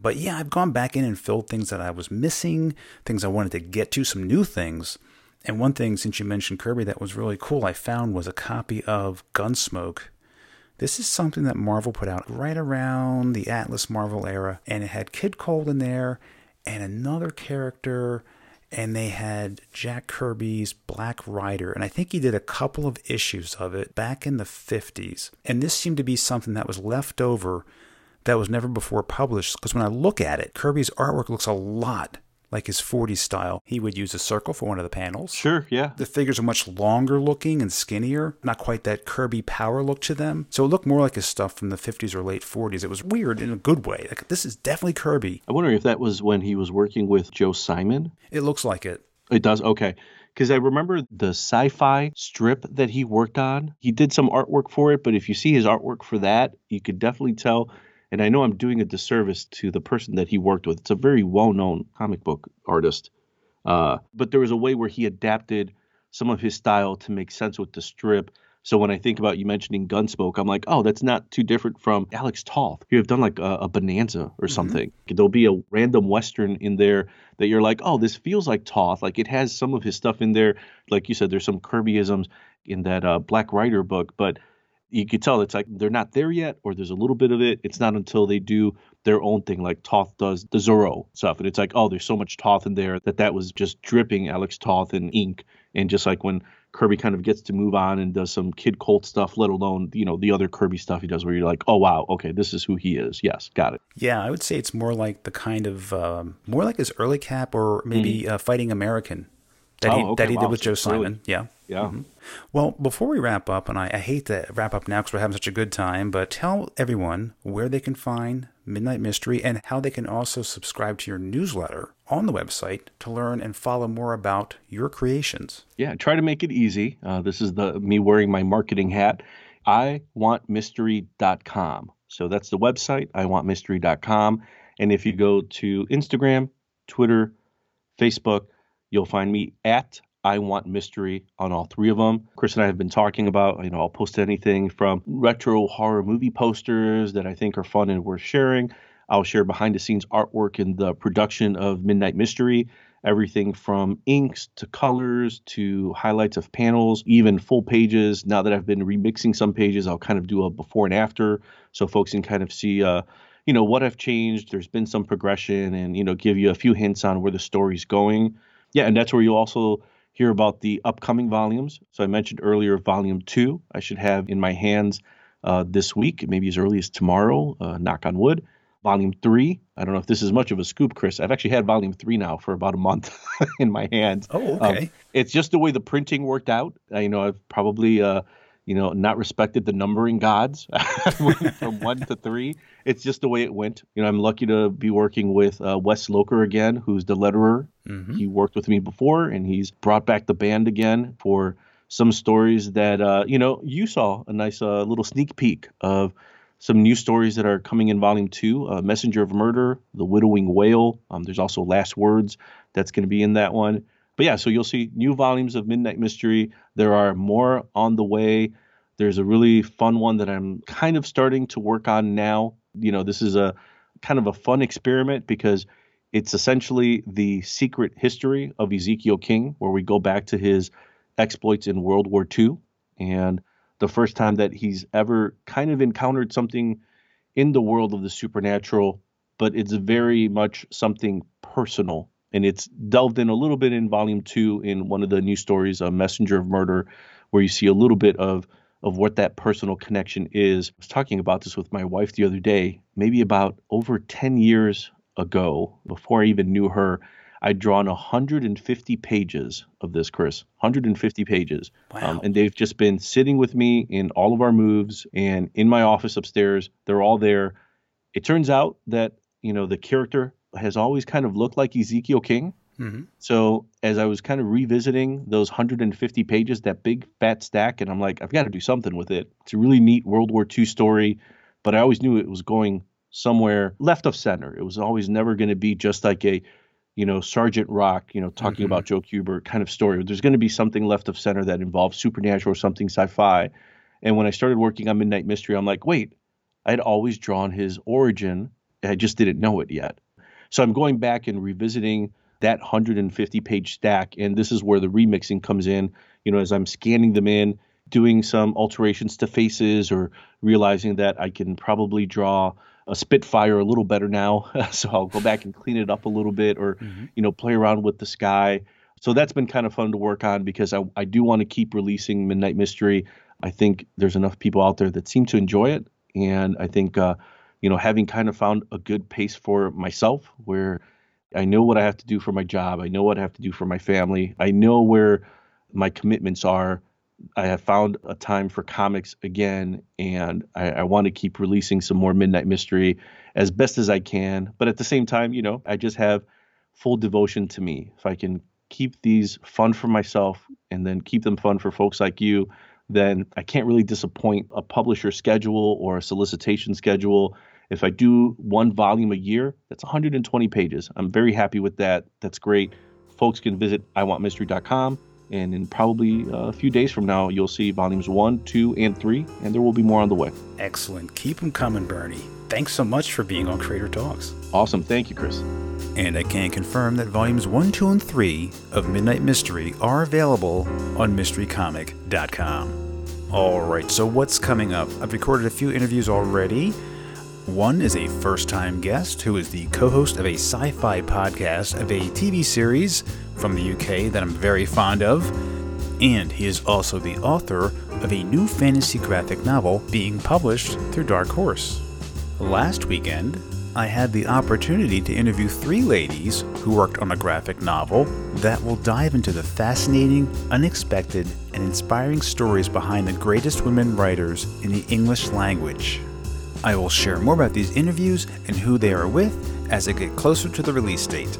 But yeah, I've gone back in and filled things that I was missing, things I wanted to get to, some new things. And one thing, since you mentioned Kirby, that was really cool, I found was a copy of Gunsmoke. This is something that Marvel put out right around the Atlas Marvel era, and it had Kid Colt in there and another character and they had Jack Kirby's Black Rider, and I think he did a couple of issues of it back in the 50s. And this seemed to be something that was left over that was never before published, because when I look at it, Kirby's artwork looks a lot like his 40s style. He would use a circle for one of the panels. Sure, yeah. The figures are much longer looking and skinnier, not quite that Kirby power look to them. So it looked more like his stuff from the 50s or late 40s. It was weird in a good way. Like this is definitely Kirby. I wonder if that was when he was working with Joe Simon. It looks like it. It does. Okay. Because I remember the sci fi strip that he worked on. He did some artwork for it, but if you see his artwork for that, you could definitely tell and I know I'm doing a disservice to the person that he worked with. It's a very well known comic book artist. Uh, but there was a way where he adapted some of his style to make sense with the strip. So when I think about you mentioning Gunsmoke, I'm like, oh, that's not too different from Alex Toth. You have done like a, a Bonanza or mm-hmm. something. Mm-hmm. There'll be a random Western in there that you're like, oh, this feels like Toth. Like it has some of his stuff in there. Like you said, there's some Kirbyisms in that uh, Black Rider book, but you could tell it's like they're not there yet, or there's a little bit of it. It's not until they do their own thing, like Toth does the Zorro stuff, and it's like, oh, there's so much Toth in there that that was just dripping Alex Toth in ink, and just like when Kirby kind of gets to move on and does some Kid Colt stuff, let alone you know the other Kirby stuff he does, where you're like, oh wow, okay, this is who he is. Yes, got it. Yeah, I would say it's more like the kind of um, more like his early cap, or maybe mm-hmm. uh, Fighting American that Oh, he okay, that he wow, did with Joe it's really- Simon. Yeah. Yeah. Mm-hmm. Well, before we wrap up, and I, I hate to wrap up now because we're having such a good time, but tell everyone where they can find Midnight Mystery and how they can also subscribe to your newsletter on the website to learn and follow more about your creations. Yeah, try to make it easy. Uh, this is the me wearing my marketing hat. I wantmystery.com. So that's the website, I wantmystery.com. And if you go to Instagram, Twitter, Facebook, you'll find me at I Want Mystery on all three of them. Chris and I have been talking about, you know, I'll post anything from retro horror movie posters that I think are fun and worth sharing. I'll share behind the scenes artwork in the production of Midnight Mystery, everything from inks to colors to highlights of panels, even full pages. Now that I've been remixing some pages, I'll kind of do a before and after so folks can kind of see uh, you know what I've changed. There's been some progression, and you know give you a few hints on where the story's going. Yeah, and that's where you'll also hear about the upcoming volumes. So I mentioned earlier, volume two I should have in my hands uh, this week, maybe as early as tomorrow. Uh, knock on wood. Volume three. I don't know if this is much of a scoop, Chris. I've actually had volume three now for about a month in my hands. Oh, Um, okay. it's just the way the printing worked out. Uh, you know, I've probably uh, you know not respected the numbering gods from one to three. It's just the way it went. You know, I'm lucky to be working with uh, Wes Locher again, who's the letterer. hmm He worked with me before, and he's brought back the band again for some stories that uh, you know you saw a nice uh, little sneak peek of some new stories that are coming in volume two uh, messenger of murder the widowing whale. Um, there's also last words that's going to be in that one. But yeah so you'll see new volumes of midnight mystery. There are more on the way. There's a really fun one that i'm kind of starting to work on now you know this is a kind of a fun experiment because it's essentially the secret history of ezekiel king where we go back to his exploits in world war ii and the first time that he's ever kind of encountered something in the world of the supernatural, but it's very much something personal. And it's delved in a little bit in volume two in one of the new stories, A Messenger of Murder, where you see a little bit of of what that personal connection is. I was talking about this with my wife the other day, maybe about over 10 years ago, before I even knew her. I'd drawn 150 pages of this, Chris. 150 pages. Wow. Um, and they've just been sitting with me in all of our moves and in my office upstairs. They're all there. It turns out that, you know, the character has always kind of looked like Ezekiel King. Hmm So as I was kind of revisiting those 150 pages, that big fat stack, and I'm like, I've got to do something with it. It's a really neat World War II story, but I always knew it was going somewhere left of center. It was always never going to be just like a, you know, Sergeant Rock, you know, talking Mhm. about Joe Kubert kind of story. There's going to be something left of center that involves supernatural or something sci-fi. And when I started working on Midnight Mystery, I'm like, wait, I'd always drawn his origin. I just didn't know it yet. So I'm going back and revisiting that 150 page stack. And this is where the remixing comes in. You know, as I'm scanning them in, doing some alterations to faces or realizing that I can probably draw a Spitfire a little better now. so I'll go back and clean it up a little bit or, hmm you know, play around with the sky. So that's been kind of fun to work on because I, I do want to keep releasing Midnight Mystery. I think there's enough people out there that seem to enjoy it. And I think, uh, you know, having kind of found a good pace for myself where I know what I have to do for my job, I know what I have to do for my family, I know where my commitments are. I have found a time for comics again, and I, I want to keep releasing some more Midnight Mystery as best as I can. But at the same time, you know, I just have full devotion to me. If I can keep these fun for myself and then keep them fun for folks like you, then I can't really disappoint a publisher schedule or a solicitation schedule. If I do one volume a year, that's 120 pages. I'm very happy with that. That's great. Folks can visit iwantmystery.com, and in probably uh, a few days from now, you'll see volumes one, two, and three, and there will be more on the way. Excellent. Keep them coming, Bernie. Thanks so much for being on Creator Talks. Awesome. Thank you, Chris. And I can confirm that volumes 1, 2, and 3 of Midnight Mystery are available on MysteryComic.com. Alright, so what's coming up? I've recorded a few interviews already. One is a first time guest who is the co host of a sci fi podcast of a TV series from the UK that I'm very fond of. And he is also the author of a new fantasy graphic novel being published through Dark Horse. Last weekend, I had the opportunity to interview three ladies who worked on a graphic novel that will dive into the fascinating, unexpected, and inspiring stories behind the greatest women writers in the English language. I will share more about these interviews and who they are with as I get closer to the release date.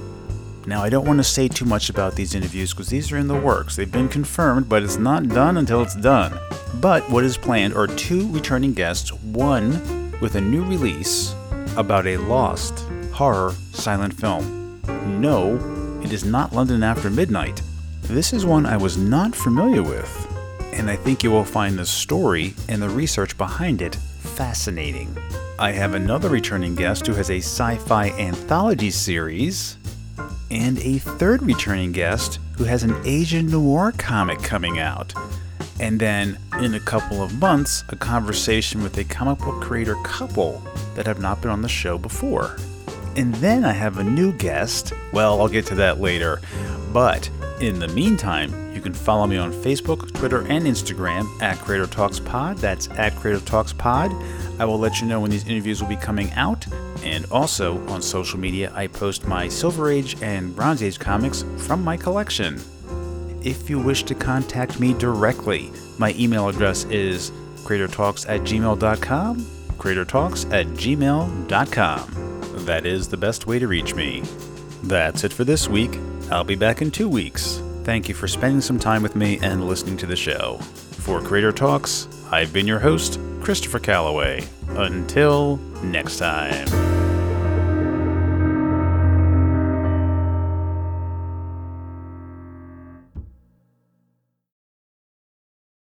Now, I don't want to say too much about these interviews because these are in the works. They've been confirmed, but it's not done until it's done. But what is planned are two returning guests, one with a new release about a lost horror silent film. No, it is not London After Midnight. This is one I was not familiar with, and I think you will find the story and the research behind it fascinating. I have another returning guest who has a sci fi anthology series and a third returning guest who has an Asian noir comic coming out. And then, in a couple of months, a conversation with a comic book creator couple that have not been on the show before. And then I have a new guest. Well, I'll get to that later. But in the meantime, you can follow me on Facebook, Twitter, and Instagram at Creator Talks Pod. That's at Creator Talks Pod. I will let you know when these interviews will be coming out. And also on social media, I post my Silver Age and Bronze Age comics from my collection. If you wish to contact me directly, my email address is creatortalks at gmail.com. Creatortalks at gmail.com. That is the best way to reach me. That's it for this week. I'll be back in two weeks. Thank you for spending some time with me and listening to the show. For Creator Talks, I've been your host, Christopher Calloway. Until next time.